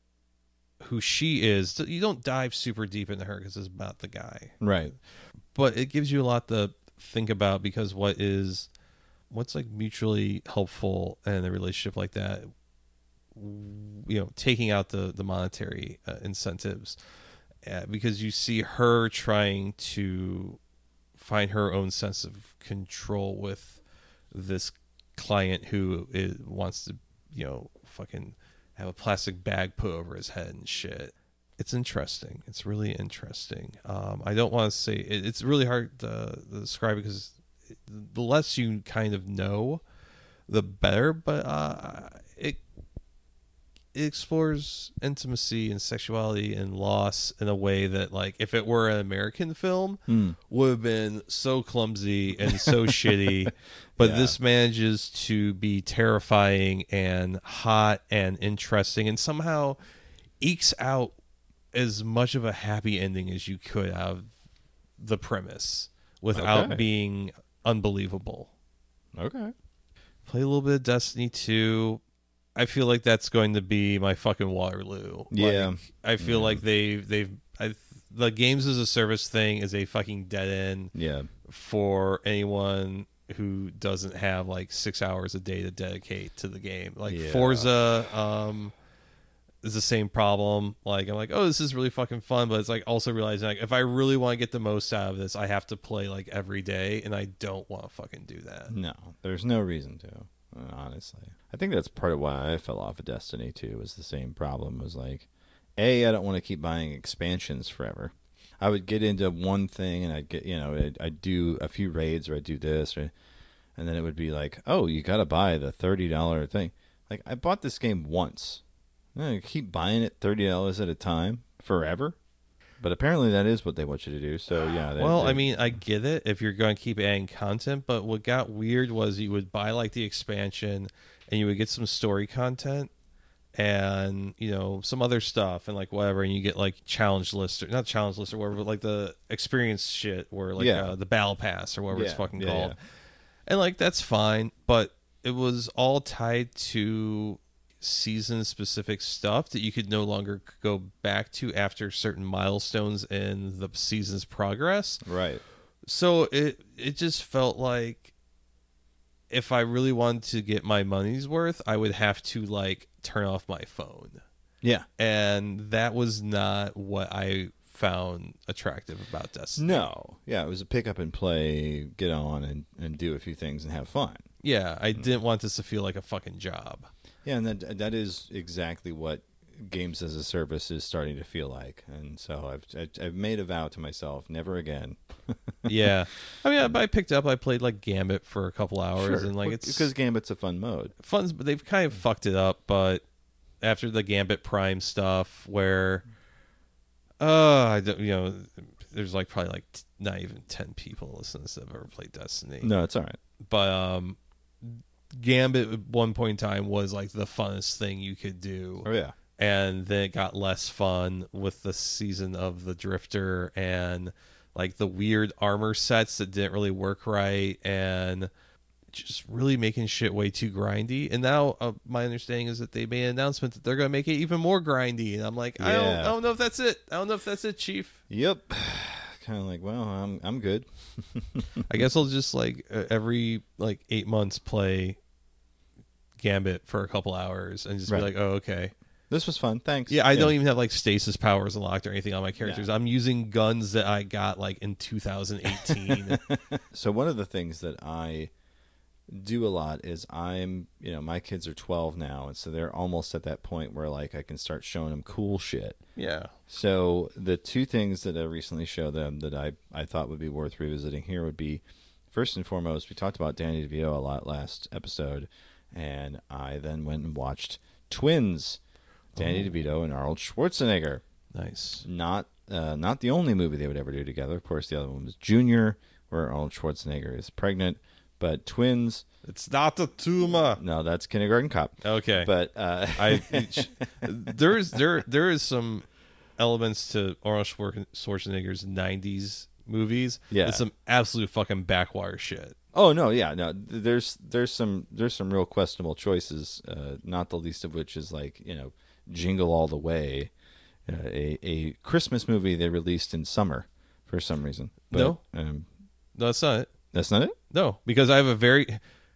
who she is. You don't dive super deep into her because it's about the guy, Right. but it gives you a lot to think about because what is what's like mutually helpful in a relationship like that you know taking out the the monetary uh, incentives uh, because you see her trying to find her own sense of control with this client who is, wants to, you know, fucking have a plastic bag put over his head and shit. It's interesting. It's really interesting. Um, I don't want to say it, it's really hard to, to describe because the less you kind of know, the better. But uh, it it explores intimacy and sexuality and loss in a way that like if it were an american film hmm. would have been so clumsy and so shitty but Yeah. this manages to be terrifying and hot and interesting and somehow ekes out as much of a happy ending as you could out of the premise without Okay. being unbelievable Okay. play a little bit of Destiny 2. I feel like that's going to be my fucking Waterloo. Yeah. Like, I feel like they they've I, the games as a service thing is a fucking dead end Yeah. for anyone who doesn't have like 6 hours a day to dedicate to the game. Like Yeah. Forza um is the same problem. Like I'm like, "Oh, this is really fucking fun," but it's like also realizing like if I really want to get the most out of this, I have to play like every day and I don't want to fucking do that. No, there's no reason to. Honestly, I think that's part of why I fell off of Destiny too. Was the same problem. Was like, a I don't want to keep buying expansions forever. I would get into one thing and I'd get you know I'd, I'd do a few raids or I'd do this or, and then it would be like, oh, you got to buy the thirty dollar thing. Like I bought this game once. I keep buying it thirty dollars at a time forever. But apparently that is what they want you to do. So yeah. they- Well, they- I mean, I get it if you're going to keep adding content, but what got weird was you would buy like the expansion and you would get some story content and you know some other stuff and like whatever, and you get like challenge list or not challenge list or whatever, but like the experience shit or like Yeah. uh, the battle pass or whatever it's fucking yeah, called, yeah. and like that's fine, but it was all tied to season specific stuff that you could no longer go back to after certain milestones in the season's progress. right. So it it just felt like if I really wanted to get my money's worth, I would have to like turn off my phone. Yeah. And that was not what I found attractive about Destiny. No, yeah, it was a pick up and play, get on and, and do a few things and have fun. Yeah, I mm. didn't want this to feel like a fucking job. Yeah, and that that is exactly what games as a service is starting to feel like. And so I've I've- made a vow to myself, never again. yeah. I mean, I, I picked up, I played like Gambit for a couple hours and like it's because Gambit's a fun mode. fun, but they've kind of fucked it up. But after the Gambit Prime stuff, where, uh, I don't, you know, there's like probably like t- not even ten people listening that have ever played Destiny. No, it's all right. But um, Gambit at one point in time was like the funnest thing you could do. Oh yeah, and then it got less fun with the season of the drifter and like the weird armor sets that didn't really work right and just really making shit way too grindy. And now uh, my understanding is that they made an announcement that they're going to make it even more grindy. And i'm like I, don't, I don't know if that's it. I don't know if that's it chief. Yep. Kind of like, well, I'm I'm good. i guess i'll just like uh, every like eight months play gambit for a couple hours and just Right. be like oh okay This was fun. Thanks. Yeah, I don't even have like stasis powers unlocked or anything on my characters. Yeah. I'm using guns that I got like in 2018. So one of the things that I do a lot is I'm, you know, my kids are 12 now, and so they're almost at that point where like I can start showing them cool shit. yeah. So the two things that I recently showed them that I, I thought would be worth revisiting here would be first and foremost, we talked about Danny DeVito a lot last episode, and I then went and watched Twins, Danny DeVito and Arnold Schwarzenegger. Nice. Not uh, not the only movie they would ever do together. Of course, the other one was Junior, where Arnold Schwarzenegger is pregnant. But Twins, It's not a tumor. no, that's Kindergarten Cop. Okay. But uh, I there is there there is some elements to Arnold Schwar- Schwarzenegger's 90s movies. Yeah. It's some absolute fucking backwater shit. Oh no, yeah, no. There's there's some there's some real questionable choices. Uh, not the least of which is like you know, Jingle All the Way, uh, a a Christmas movie they released in summer for some reason. But, No. um, No, that's not it. That's not it. No, because I have a very,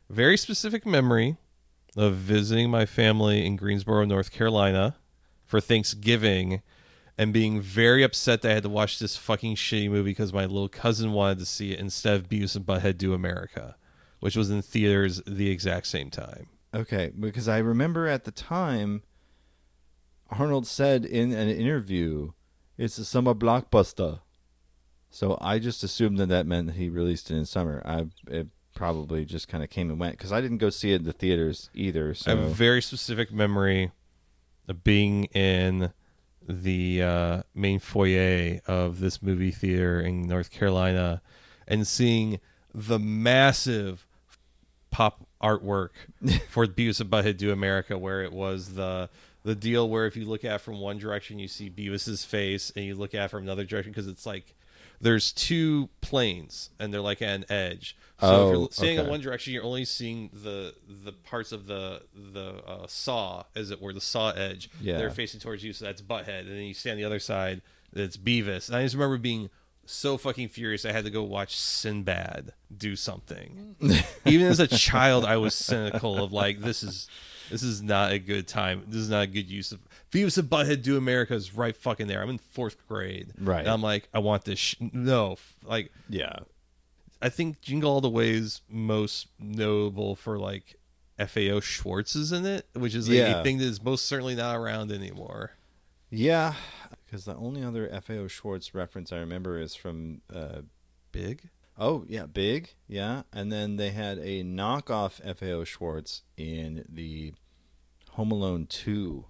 very specific memory of visiting my family in Greensboro, North Carolina, for Thanksgiving, and being very upset that I had to watch this fucking shitty movie because my little cousin wanted to see it instead of Beavis and Butthead Do America, which was in theaters the exact same time. Okay, because I remember at the time, Arnold said in an interview, "It's a summer blockbuster." So I just assumed that that meant that he released it in summer. I it probably just kind of came and went because I didn't go see it in the theaters either. So I have a very specific memory of being in the uh, main foyer of this movie theater in North Carolina and seeing the massive pop artwork for Beavis and Butthead Do America, where it was the the deal where if you look at it from one direction, you see Beavis's face, and you look at it from another direction because it's like there's two planes and they're like at an edge. So if Oh, you're standing in one direction, you're only seeing the the parts of the the uh, saw, as it were, the saw edge. Yeah. They're facing towards you, so that's Butthead, and then you stand on the other side, it's Beavis. And I just remember being so fucking furious. I had to go watch Sinbad do something. Even as a child, I was cynical of like this is this is not a good time. This is not a good use of Beavis and Butthead Do America is right fucking there. I'm in fourth grade, Right. And I'm like, I want this. Sh- no, like yeah, I think Jingle All the Way is most notable for like FAO Schwarz is in it, which is like Yeah. a thing that is most certainly not around anymore. yeah. Because the only other FAO Schwarz reference I remember is from uh, Big. Oh yeah, big, yeah. And then they had a knockoff FAO Schwarz in the Home Alone two.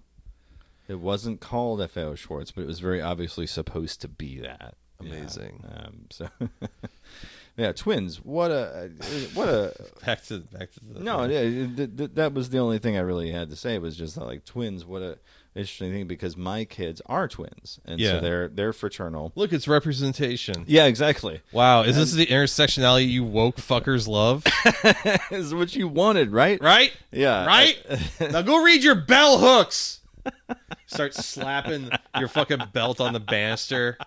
It wasn't called FAO Schwarz, but it was very obviously supposed to be that. Yeah. Amazing. Um, so, yeah, twins. What a what a Back to back to the no. Yeah, th- th- that was the only thing I really had to say was just that, like twins. What a interesting thing because my kids are twins, and Yeah. so they're they're fraternal. Look, it's representation. Yeah, exactly. Wow, is this the intersectionality you woke fuckers love? is what you wanted, right? right? Yeah. Right? now go read your bell hooks. Start slapping your fucking belt on the banister.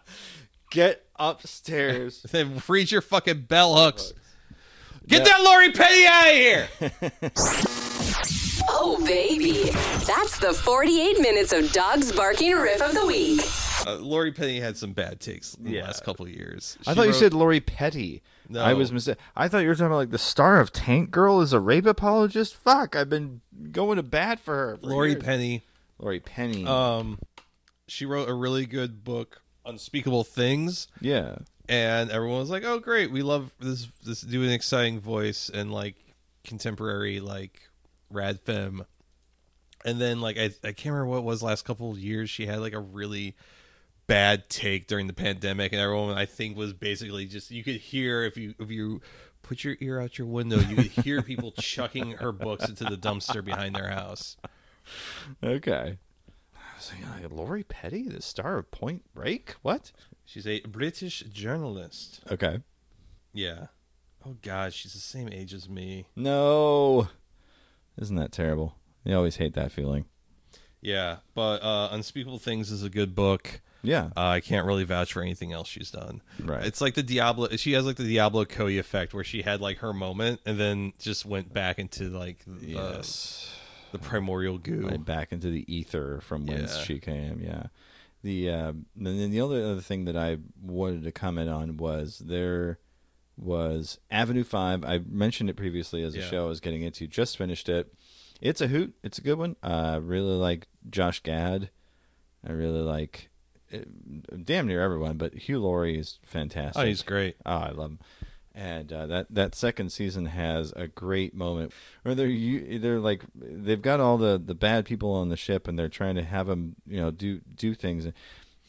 Get upstairs. Then read your fucking bell hooks. Get that Lori Petty out of here. Oh, baby. That's the 48 minutes of dogs barking riff of the week. Uh, Lori Petty had some bad takes in the last couple of years. I She thought you said Lori Petty. No. I was mistaken. I thought you were talking about like the star of Tank Girl is a rape apologist. Fuck, I've been going to bat for her. for Lori years. Penny. Laurie Penny. Um, she wrote a really good book, Unspeakable Things, yeah. and everyone was like, "Oh, great! We love this. This do an exciting voice and like contemporary like rad femme." And then like I I can't remember what it was last couple of years. She had like a really bad take during the pandemic, and everyone I think was basically just you could hear if you if you put your ear out your window, you could hear people chucking her books into the dumpster behind their house. Okay. I was thinking, like, Lori Petty, the star of Point Break. What? She's a British journalist. Okay. Yeah. Oh God, she's the same age as me. No. Isn't that terrible? You always hate that feeling. Yeah, but uh, Unspeakable Things is a good book. Yeah. Uh, I can't really vouch for anything else she's done. Right. It's like the Diablo. She has like the Diablo Cody effect, where she had like her moment and then just went back into like the, yes. The primordial goo. Right back into the ether from whence Yeah. she came. Yeah. The uh, and then the other other thing that I wanted to comment on was there was Avenue Five. I mentioned it previously as a Yeah. show I was getting into. Just finished it. It's a hoot. It's a good one. I really like Josh Gad. I really like eh, damn near everyone, but Hugh Laurie is fantastic. Oh, he's great. Oh, I love him. And uh, that that second season has a great moment where they're you, they're like they've got all the, the bad people on the ship and they're trying to have them you know do do things,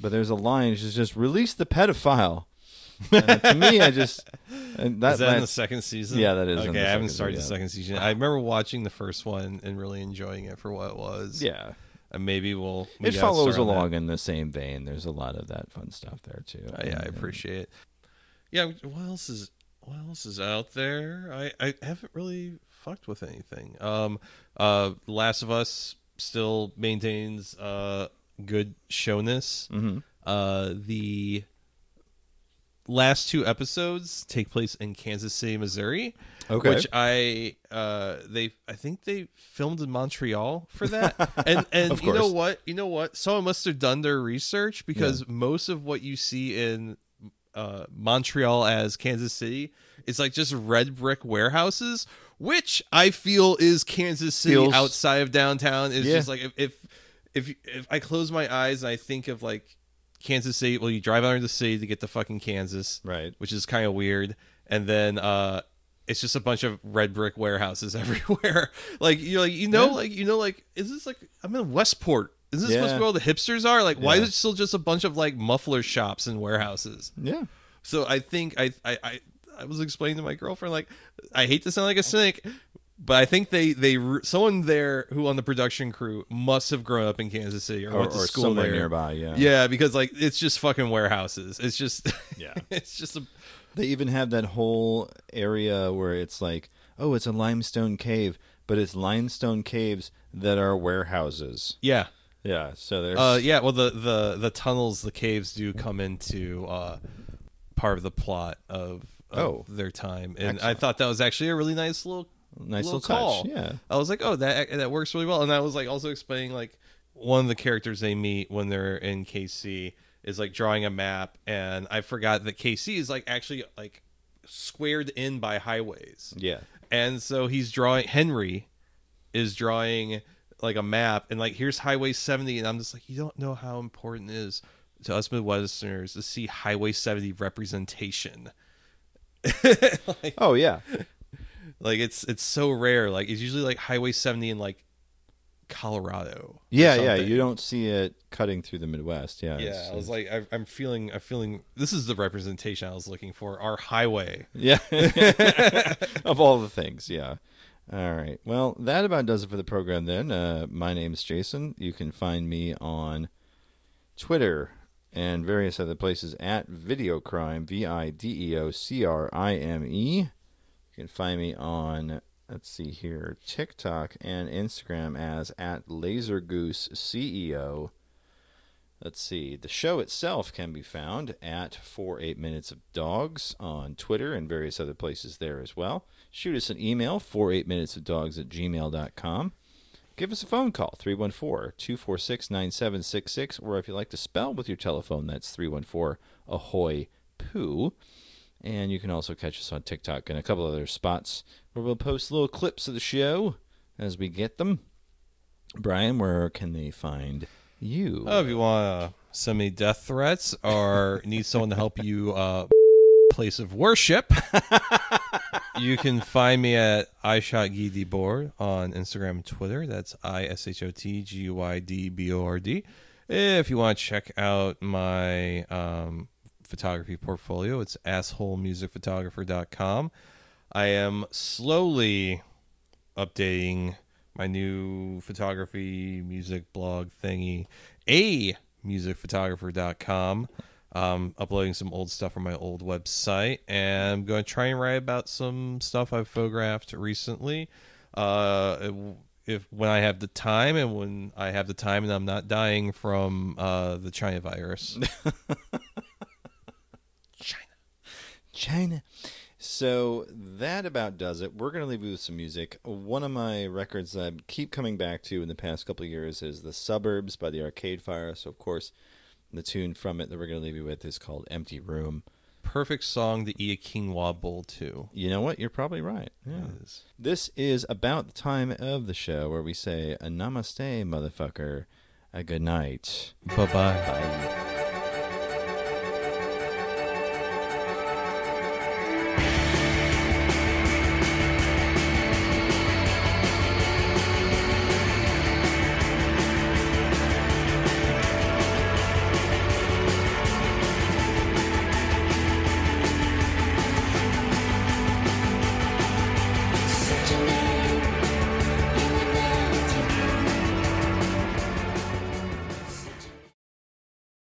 but there's a line which is just release the pedophile. And to me, I just and that, is that in the second season? Yeah, that is in Okay, I haven't started the second season. I remember watching the first one and really enjoying it for what it was. yeah. and maybe we'll. we It follows on that. along in the same vein. There's a lot of that fun stuff there too. Uh, yeah, I And- appreciate it. Yeah, what else is what else is out there? I I haven't really fucked with anything. Um, uh, Last of Us still maintains uh good showness. Mhm. Uh, the last two episodes take place in Kansas City, Missouri. Okay. Which I uh they I think they filmed in Montreal for that. And and you know what? You know what? Someone must have done their research because most of what you see in uh Montreal as Kansas City is like just red brick warehouses, which I feel is Kansas City Feels- outside of downtown. Is Yeah. just like if if if if I close my eyes and I think of like Kansas City, well, you drive out of the city to get to fucking Kansas, Right. Which is kind of weird, and then uh, it's just a bunch of red brick warehouses everywhere. like you, like you know, Yeah. like you know, like is this like I'm in Westport? Is this supposed to be where all the hipsters are? Like, why Yeah. is it still just a bunch of like muffler shops and warehouses? Yeah. So I think I I I, I was explaining to my girlfriend like I hate to sound like a cynic, but I think they they someone there who on the production crew must have grown up in Kansas City or, Or, went to or school somewhere there. nearby. Yeah. Yeah, because like it's just fucking warehouses. It's just Yeah. it's just a They even have that whole area where it's like, oh, it's a limestone cave, but it's limestone caves that are warehouses. yeah. Yeah. So there's. Uh yeah, well the the the tunnels, the caves do come into uh part of the plot of, of Oh. their time. And I thought that was actually a really nice little Nice little, little touch, yeah. I was like, oh, that that works really well. And I was like also explaining like one of the characters they meet when they're in KC is like drawing a map, and I forgot that KC is like actually like squared in by highways. Yeah. And so he's drawing Henry is drawing like a map and like here's Highway 70 and I'm just like you don't know how important it is to us Midwesterners to see Highway 70 representation. like, Oh yeah. like it's it's so rare. Like it's usually like Highway 70 in like Colorado. Yeah, yeah. You don't see it cutting through the Midwest. Yeah. Yeah, it's- I was like, I'm feeling, I'm feeling. This is the representation I was looking for. Our highway. Yeah. of all the things, yeah. All right. Well, that about does it for the program then. Uh, my is Jason. You can find me on Twitter and various other places at Videocrime, V I D E O C R I M E. You can find me on, let's see here, TikTok and Instagram as at LaserGoose CEO. Let's see. The show itself can be found at For Eight Minutes of Dogs on Twitter and various other places there as well. Shoot us an email, for eight minutes of dogs at gmail.com. Give us a phone call, 314 246 9766, or if you like to spell with your telephone, that's 314 Ahoy Poo. And you can also catch us on TikTok and a couple other spots where we'll post little clips of the show as we get them. Brian, where can they find you? Oh, if you want to send me death threats or need someone to help you uh, place of worship, you can find me at I shot Debord on Instagram and Twitter. That's I S H O T G I D B O R D. If you want to check out my um, photography portfolio, it's assholemusicphotographer.com. I am slowly updating my new photography music blog thingy, a musicphotographer.com. Um, uploading some old stuff from my old website, and I'm going to try and write about some stuff I've photographed recently. Uh, if when I have the time, and when I have the time, and I'm not dying from uh, the China virus. China. China. So that about does it. We're going to leave you with some music. One of my records that I keep coming back to in the past couple of years is The Suburbs by the Arcade Fire. So, of course, the tune from it that we're going to leave you with is called Empty Room. Perfect song to eat a quinoa bowl to. You know what? You're probably right. Yeah. This is about the time of the show where we say a namaste, motherfucker, a good night. Bye bye. Bye.